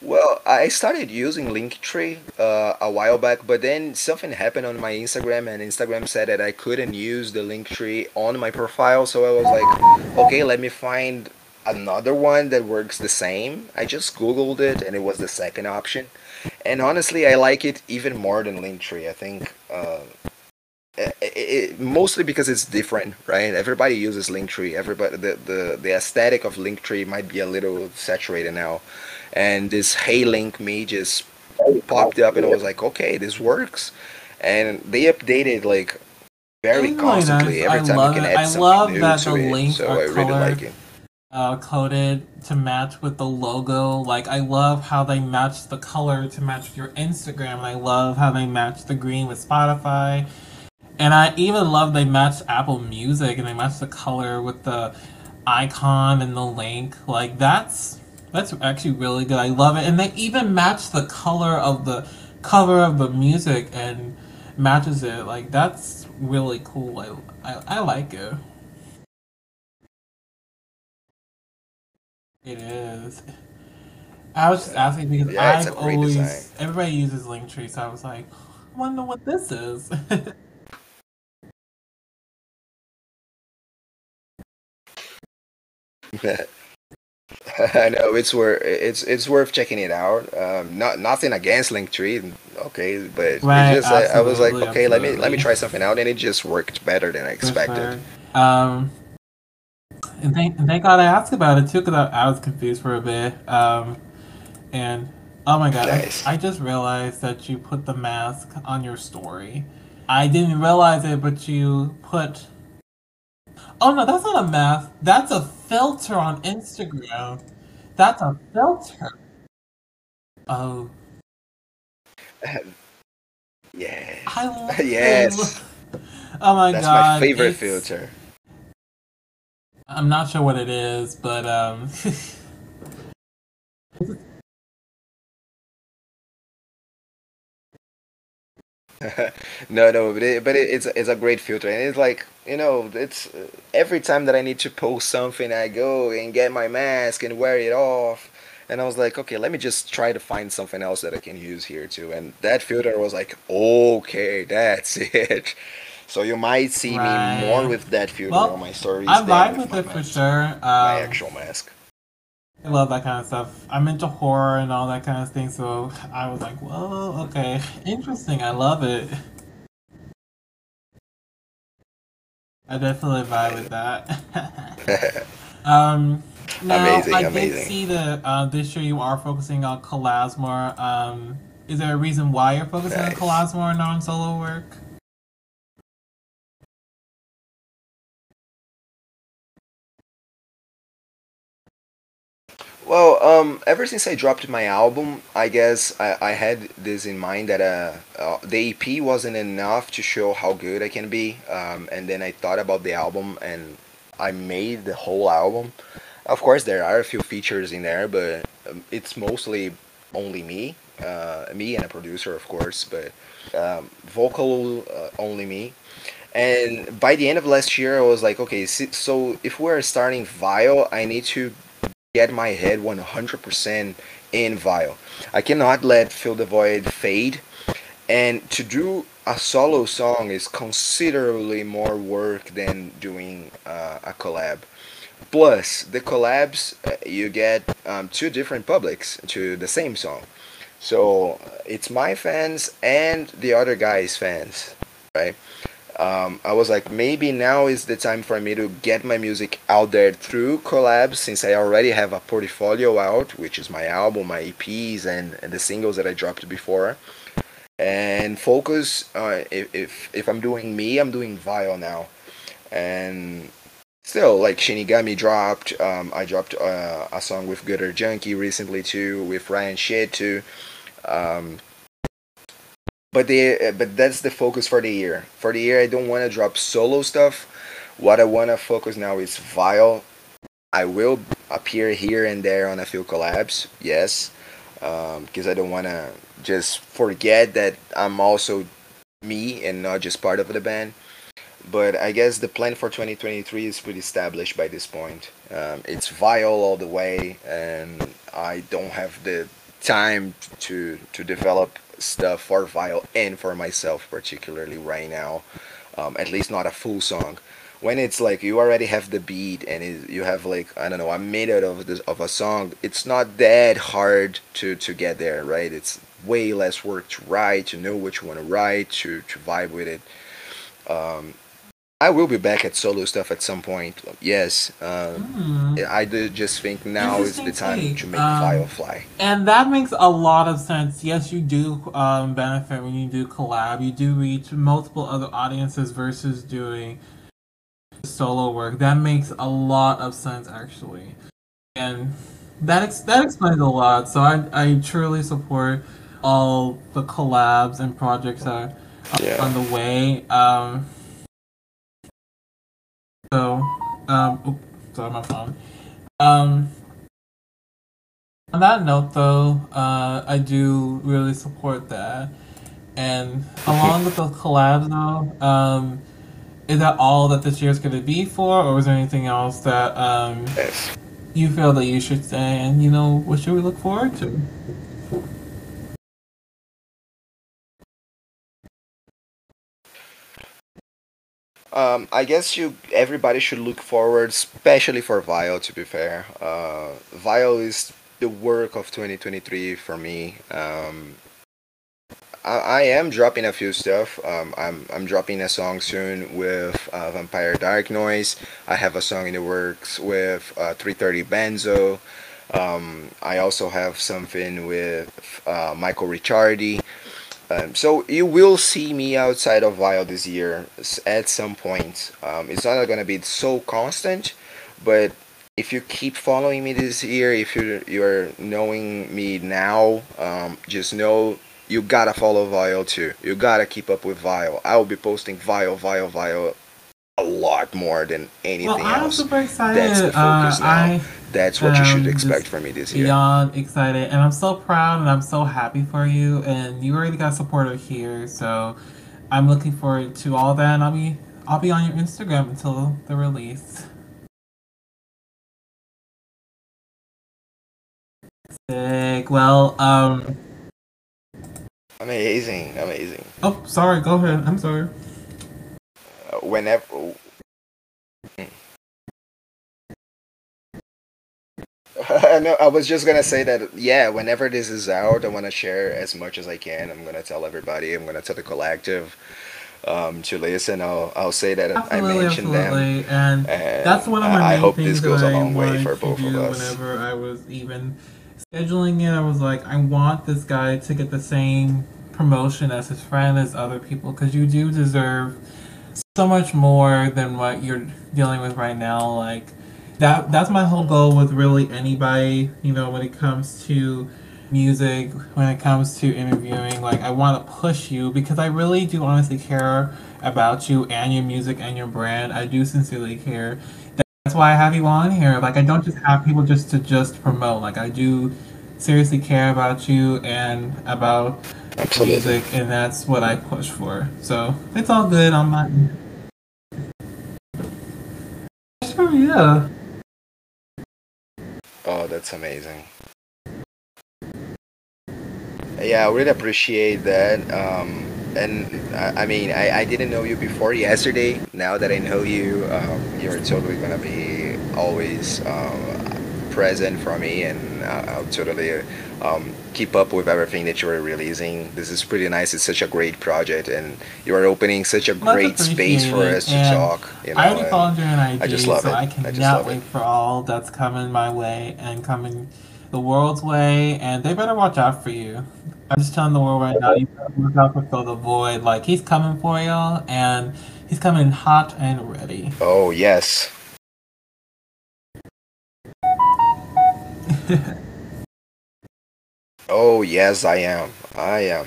Well, I started using Linktree uh, a while back, but then something happened on my Instagram, and Instagram said that I couldn't use the Linktree on my profile. So I was like, okay, let me find another one that works the same. I just Googled it, and it was the second option. And honestly, I like it even more than Linktree. I think uh, it, it, mostly because it's different, right? Everybody uses Linktree. Everybody, the, the the aesthetic of Linktree might be a little saturated now, and this Hey Link me just popped up, and I was like, okay, this works, and they updated like very constantly. Every I time love you can it. add I something love new that to the it, links so I really like it. uh, coded to match with the logo. Like I love how they match the color to match with your Instagram, and I love how they match the green with Spotify. And I even love they match Apple Music and they match the color with the icon and the link. Like that's that's actually really good. I love it. And they even match the color of the cover of the music and matches it. Like that's really cool. I I, I like it. It is. I was just asking because Yeah, it's a I've great always design. everybody uses Linktree, so I was like, I wonder what this is. I know it's worth it's it's worth checking it out. Um, not nothing against Linktree, okay, but Right, just I, I was like, absolutely, okay, let me let me try something out, and it just worked better than I expected. sure. Um, and thank, and thank God I asked about it too, because I, I was confused for a bit. Um, and oh my God, Nice. I, I just realized that you put the mask on your story. I didn't realize it, but you put. Oh no, that's not a mask. That's a filter on Instagram. That's a filter. Oh, Yeah, I love Yes. it. Oh my that's God, That's my favorite it's- filter. I'm not sure what it is, but um, no, no, but it, but it, it's it's a great filter, and it's like you know, it's uh, every time that I need to post something, I go and get my mask and wear it off, and I was like, okay, let me just try to find something else that I can use here too, and that filter was like, okay, that's it. So you might see Right. me more with that filter Well, on my stories I vibe with with my it for mask, sure. my Um, actual mask. I love that kind of stuff. I'm into horror and all that kind of thing, so I was like, whoa, okay, interesting. I love it. I definitely vibe with that. um, now Amazing, I amazing. did see that uh, this year you are focusing on more. Um, is there a reason why you're focusing Nice. on more and non-solo work? Well, um, ever since I dropped my album, I guess I, I had this in mind that uh, uh, the EP wasn't enough to show how good I can be. Um, and then I thought about the album and I made the whole album. Of course, there are a few features in there, but um, it's mostly only me, uh, me and a producer, of course, but um, vocal uh, only me. And by the end of last year, I was like, okay, so if we're starting Vile, I need to get my head 100% in Vile. I cannot let Phil the Void fade. and to do a solo song is considerably more work than doing uh, a collab. Plus, the collabs uh, you get um, two different publics to the same song. So it's my fans and the other guy's fans, right? Um, I was like, maybe now is the time for me to get my music out there through collabs since I already have a portfolio out, which is my album, my EPs, and, and the singles that I dropped before. And focus, uh, if, if, if I'm doing me, I'm doing Vile now. And still, like Shinigami dropped, um, I dropped uh, a song with Gutter Junkie recently too, with Ryan Shade too. Um, but they but that's the focus for the year. For the year i don't want to drop solo stuff. What i want to focus now is vile. I will appear here and there on a few collabs yes. Because um, i don't want to just forget that i'm also me and not just part of the band. But i guess the plan for 2023 is pretty established by this point. Um, it's vile all the way and i don't have the time to to develop stuff for Vile and for myself particularly right now. Um, at least not a full song. When it's like you already have the beat and it, you have like I don't know a minute of this of a song, it's not that hard to to get there, right? It's way less work to write, to know what you want to write, to to vibe with it. Um, I will be back at solo stuff at some point. Yes, um, mm. I do just think now is the time take. to make um, Firefly. And that makes a lot of sense. Yes, you do um, benefit when you do collab. You do reach multiple other audiences versus doing solo work. That makes a lot of sense, actually. And that ex- that explains a lot. So I I truly support all the collabs and projects that are yeah. on the way. Um, so, um, oops, sorry, my phone. Um, on that note, though, uh, I do really support that. And along with the collabs, though, um, is that all that this year is going to be for, or is there anything else that um, you feel that you should say? And you know, what should we look forward to? Um, I guess you everybody should look forward, especially for Vile. To be fair, uh, Vile is the work of 2023 for me. Um, I, I am dropping a few stuff. Um, I'm I'm dropping a song soon with uh, Vampire Dark Noise. I have a song in the works with uh, 330 Benzo. Um, I also have something with uh, Michael Ricciardi. Um, so you will see me outside of Vile this year at some point. Um, it's not going to be so constant, but if you keep following me this year, if you're you're knowing me now, um, just know you gotta follow Vile too. You gotta keep up with Vile. I will be posting Vile, Vile, Vile a lot more than anything well, I'm else. super excited. That's the focus uh, now. I that's what you should expect from me this year. Beyond excited, and I'm so proud and I'm so happy for you. And you already got support here, so I'm looking forward to all that. And I'll be I'll be on your Instagram until the release. Sick. Well, um. Amazing, amazing. Oh, sorry. Go ahead. I'm sorry. Uh, whenever no, I was just gonna say that yeah. Whenever this is out, I want to share as much as I can. I'm gonna tell everybody. I'm gonna tell the collective um, to listen. I'll I'll say that absolutely, I mentioned absolutely. them, and, and that's one of my I, main I hope things this goes a long way for both of us. Whenever I was even scheduling it, I was like, I want this guy to get the same promotion as his friend as other people because you do deserve so much more than what you're dealing with right now. Like that that's my whole goal with really anybody, you know, when it comes to music, when it comes to interviewing, like I want to push you because I really do honestly care about you and your music and your brand. I do sincerely care. That's why I have you on here. Like I don't just have people just to just promote. Like I do seriously care about you and about Absolutely. music and that's what I push for. So it's all good on my Sure, yeah. Oh, that's amazing. Yeah, I really appreciate that. Um, and I, I mean, I, I didn't know you before yesterday. Now that I know you, um, you're totally gonna be always um, present for me, and uh, I'll totally um, keep up with everything that you are releasing. This is pretty nice. It's such a great project, and you are opening such a Much great space for us to talk. You know, I already you on IG, I just love so it. I cannot love it. wait for all that's coming my way and coming the world's way. And they better watch out for you. I'm just telling the world right now, you better watch out for Phil the Void. Like he's coming for y'all, and he's coming hot and ready. Oh yes. Oh yes, I am. I am.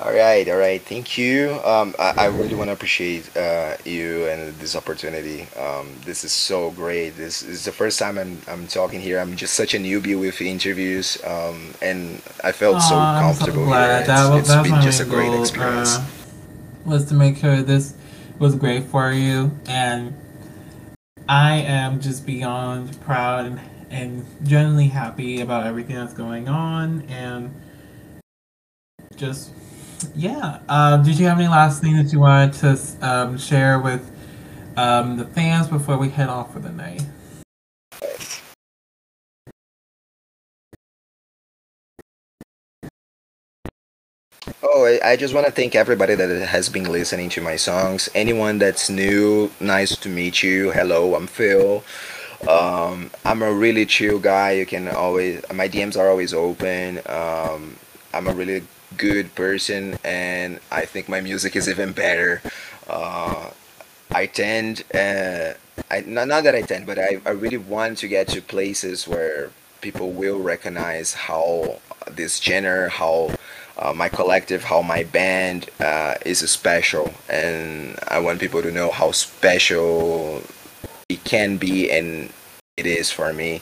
All right, all right. Thank you. Um, I, I really want to appreciate uh, you and this opportunity. Um, this is so great. This, is the first time I'm, I'm talking here. I'm just such a newbie with interviews, um, and I felt so Aw, I'm so comfortable glad. here. That It's, was, it's that been just a main great goal, experience. uh, was to make sure this was great for you, and I am just beyond proud and, genuinely happy about everything that's going on, and just yeah. Uh, did you have any last thing that you wanted to um, share with um, the fans before we head off for the night? Oh, I, just want to thank everybody that has been listening to my songs. Anyone that's new, nice to meet you. Hello, I'm Phil. Um, I'm a really chill guy. You can always, my DMs are always open. Um, I'm a really good person, and I think my music is even better. Uh, I tend, uh, I not, not that I tend, but I, I really want to get to places where people will recognize how this genre, how uh, my collective, how my band uh, is special, and I want people to know how special it can be and it is for me.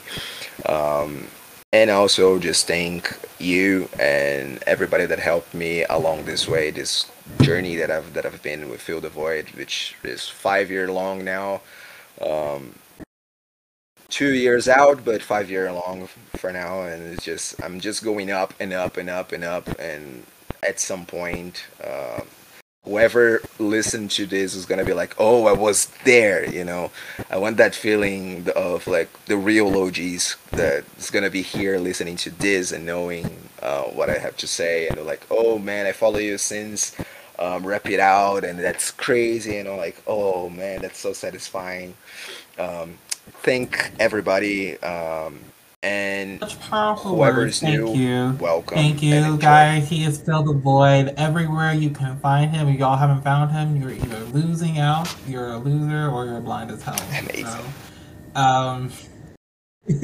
Um, and also just thank you and everybody that helped me along this way, this journey that I've that I've been with Phil the Void, which is five year long now. Um, two years out, but five year long for now, and it's just I'm just going up and up and up and up, and at some point, um whoever listened to this is gonna be like, oh, I was there, you know. I want that feeling of like the real OGs that is gonna be here listening to this and knowing uh, what I have to say, and like, oh man, I follow you since. Um, rep it out, and that's crazy, you know. Like, oh man, that's so satisfying. Um, thank everybody, um, and Such powerful whoever words. is Thank new, you. welcome. Thank you, guys. He is Phil the Void. Everywhere you can find him. If y'all haven't found him, you're either losing out, you're a loser, or you're blind as hell. Amazing. So, um,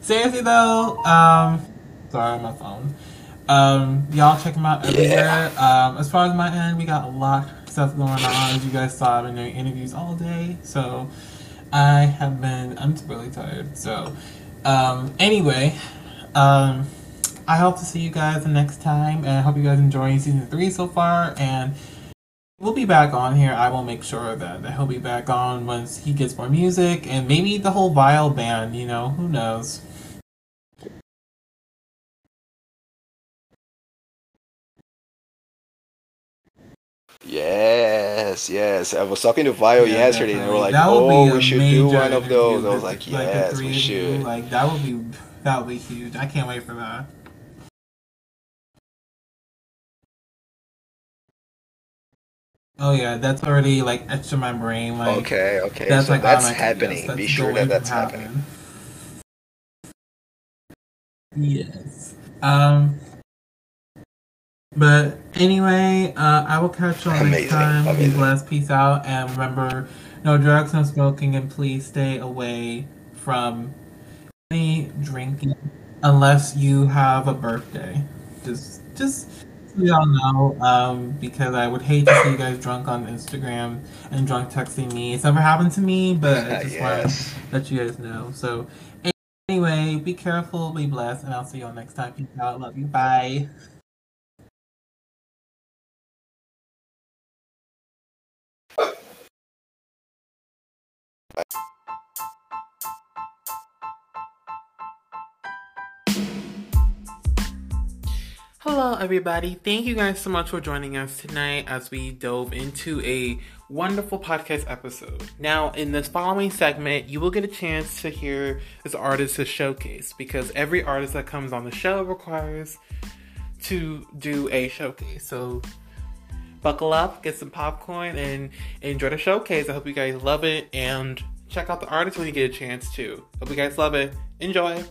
seriously though, um, sorry, my phone. Um, y'all check him out everywhere. Um, as far as my end, we got a lot of stuff going on. As you guys saw, I've been doing interviews all day, so I have been. I'm really tired. So, um, anyway, um, I hope to see you guys the next time, and I hope you guys enjoying season three so far. And we'll be back on here. I will make sure that, that he'll be back on once he gets more music, and maybe the whole Vile band. You know, who knows? Yes, yes. I was talking to Vio Yeah, yesterday, and they were like, "Oh, we should do one of those." I was the- like, "Yes, we you. should." Like that would be that would be huge. I can't wait for that. Oh yeah, that's already like etched in my brain. Like Okay, okay. that's so like that's happening. yes, that's Be sure that that's happening. happen. Yes. Um. But anyway, uh, I will catch on next Amazing, time. Be amazing. blessed. Peace out. And remember, no drugs, no smoking, and please stay away from any drinking unless you have a birthday. Just, just so y'all know, um, because I would hate to see you guys drunk on Instagram and drunk texting me. It's never happened to me, but I just want to let you guys know. So, anyway, be careful, be blessed, and I'll see y'all next time. Peace out. Love you. Bye. Hello, everybody. Thank you guys so much for joining us tonight as we dove into a wonderful podcast episode. Now, in this following segment, you will get a chance to hear this artist's showcase because every artist that comes on the show requires to do a showcase. So, buckle up, get some popcorn, and enjoy the showcase. I hope you guys love it and check out the artist when you get a chance too. Hope you guys love it. Enjoy!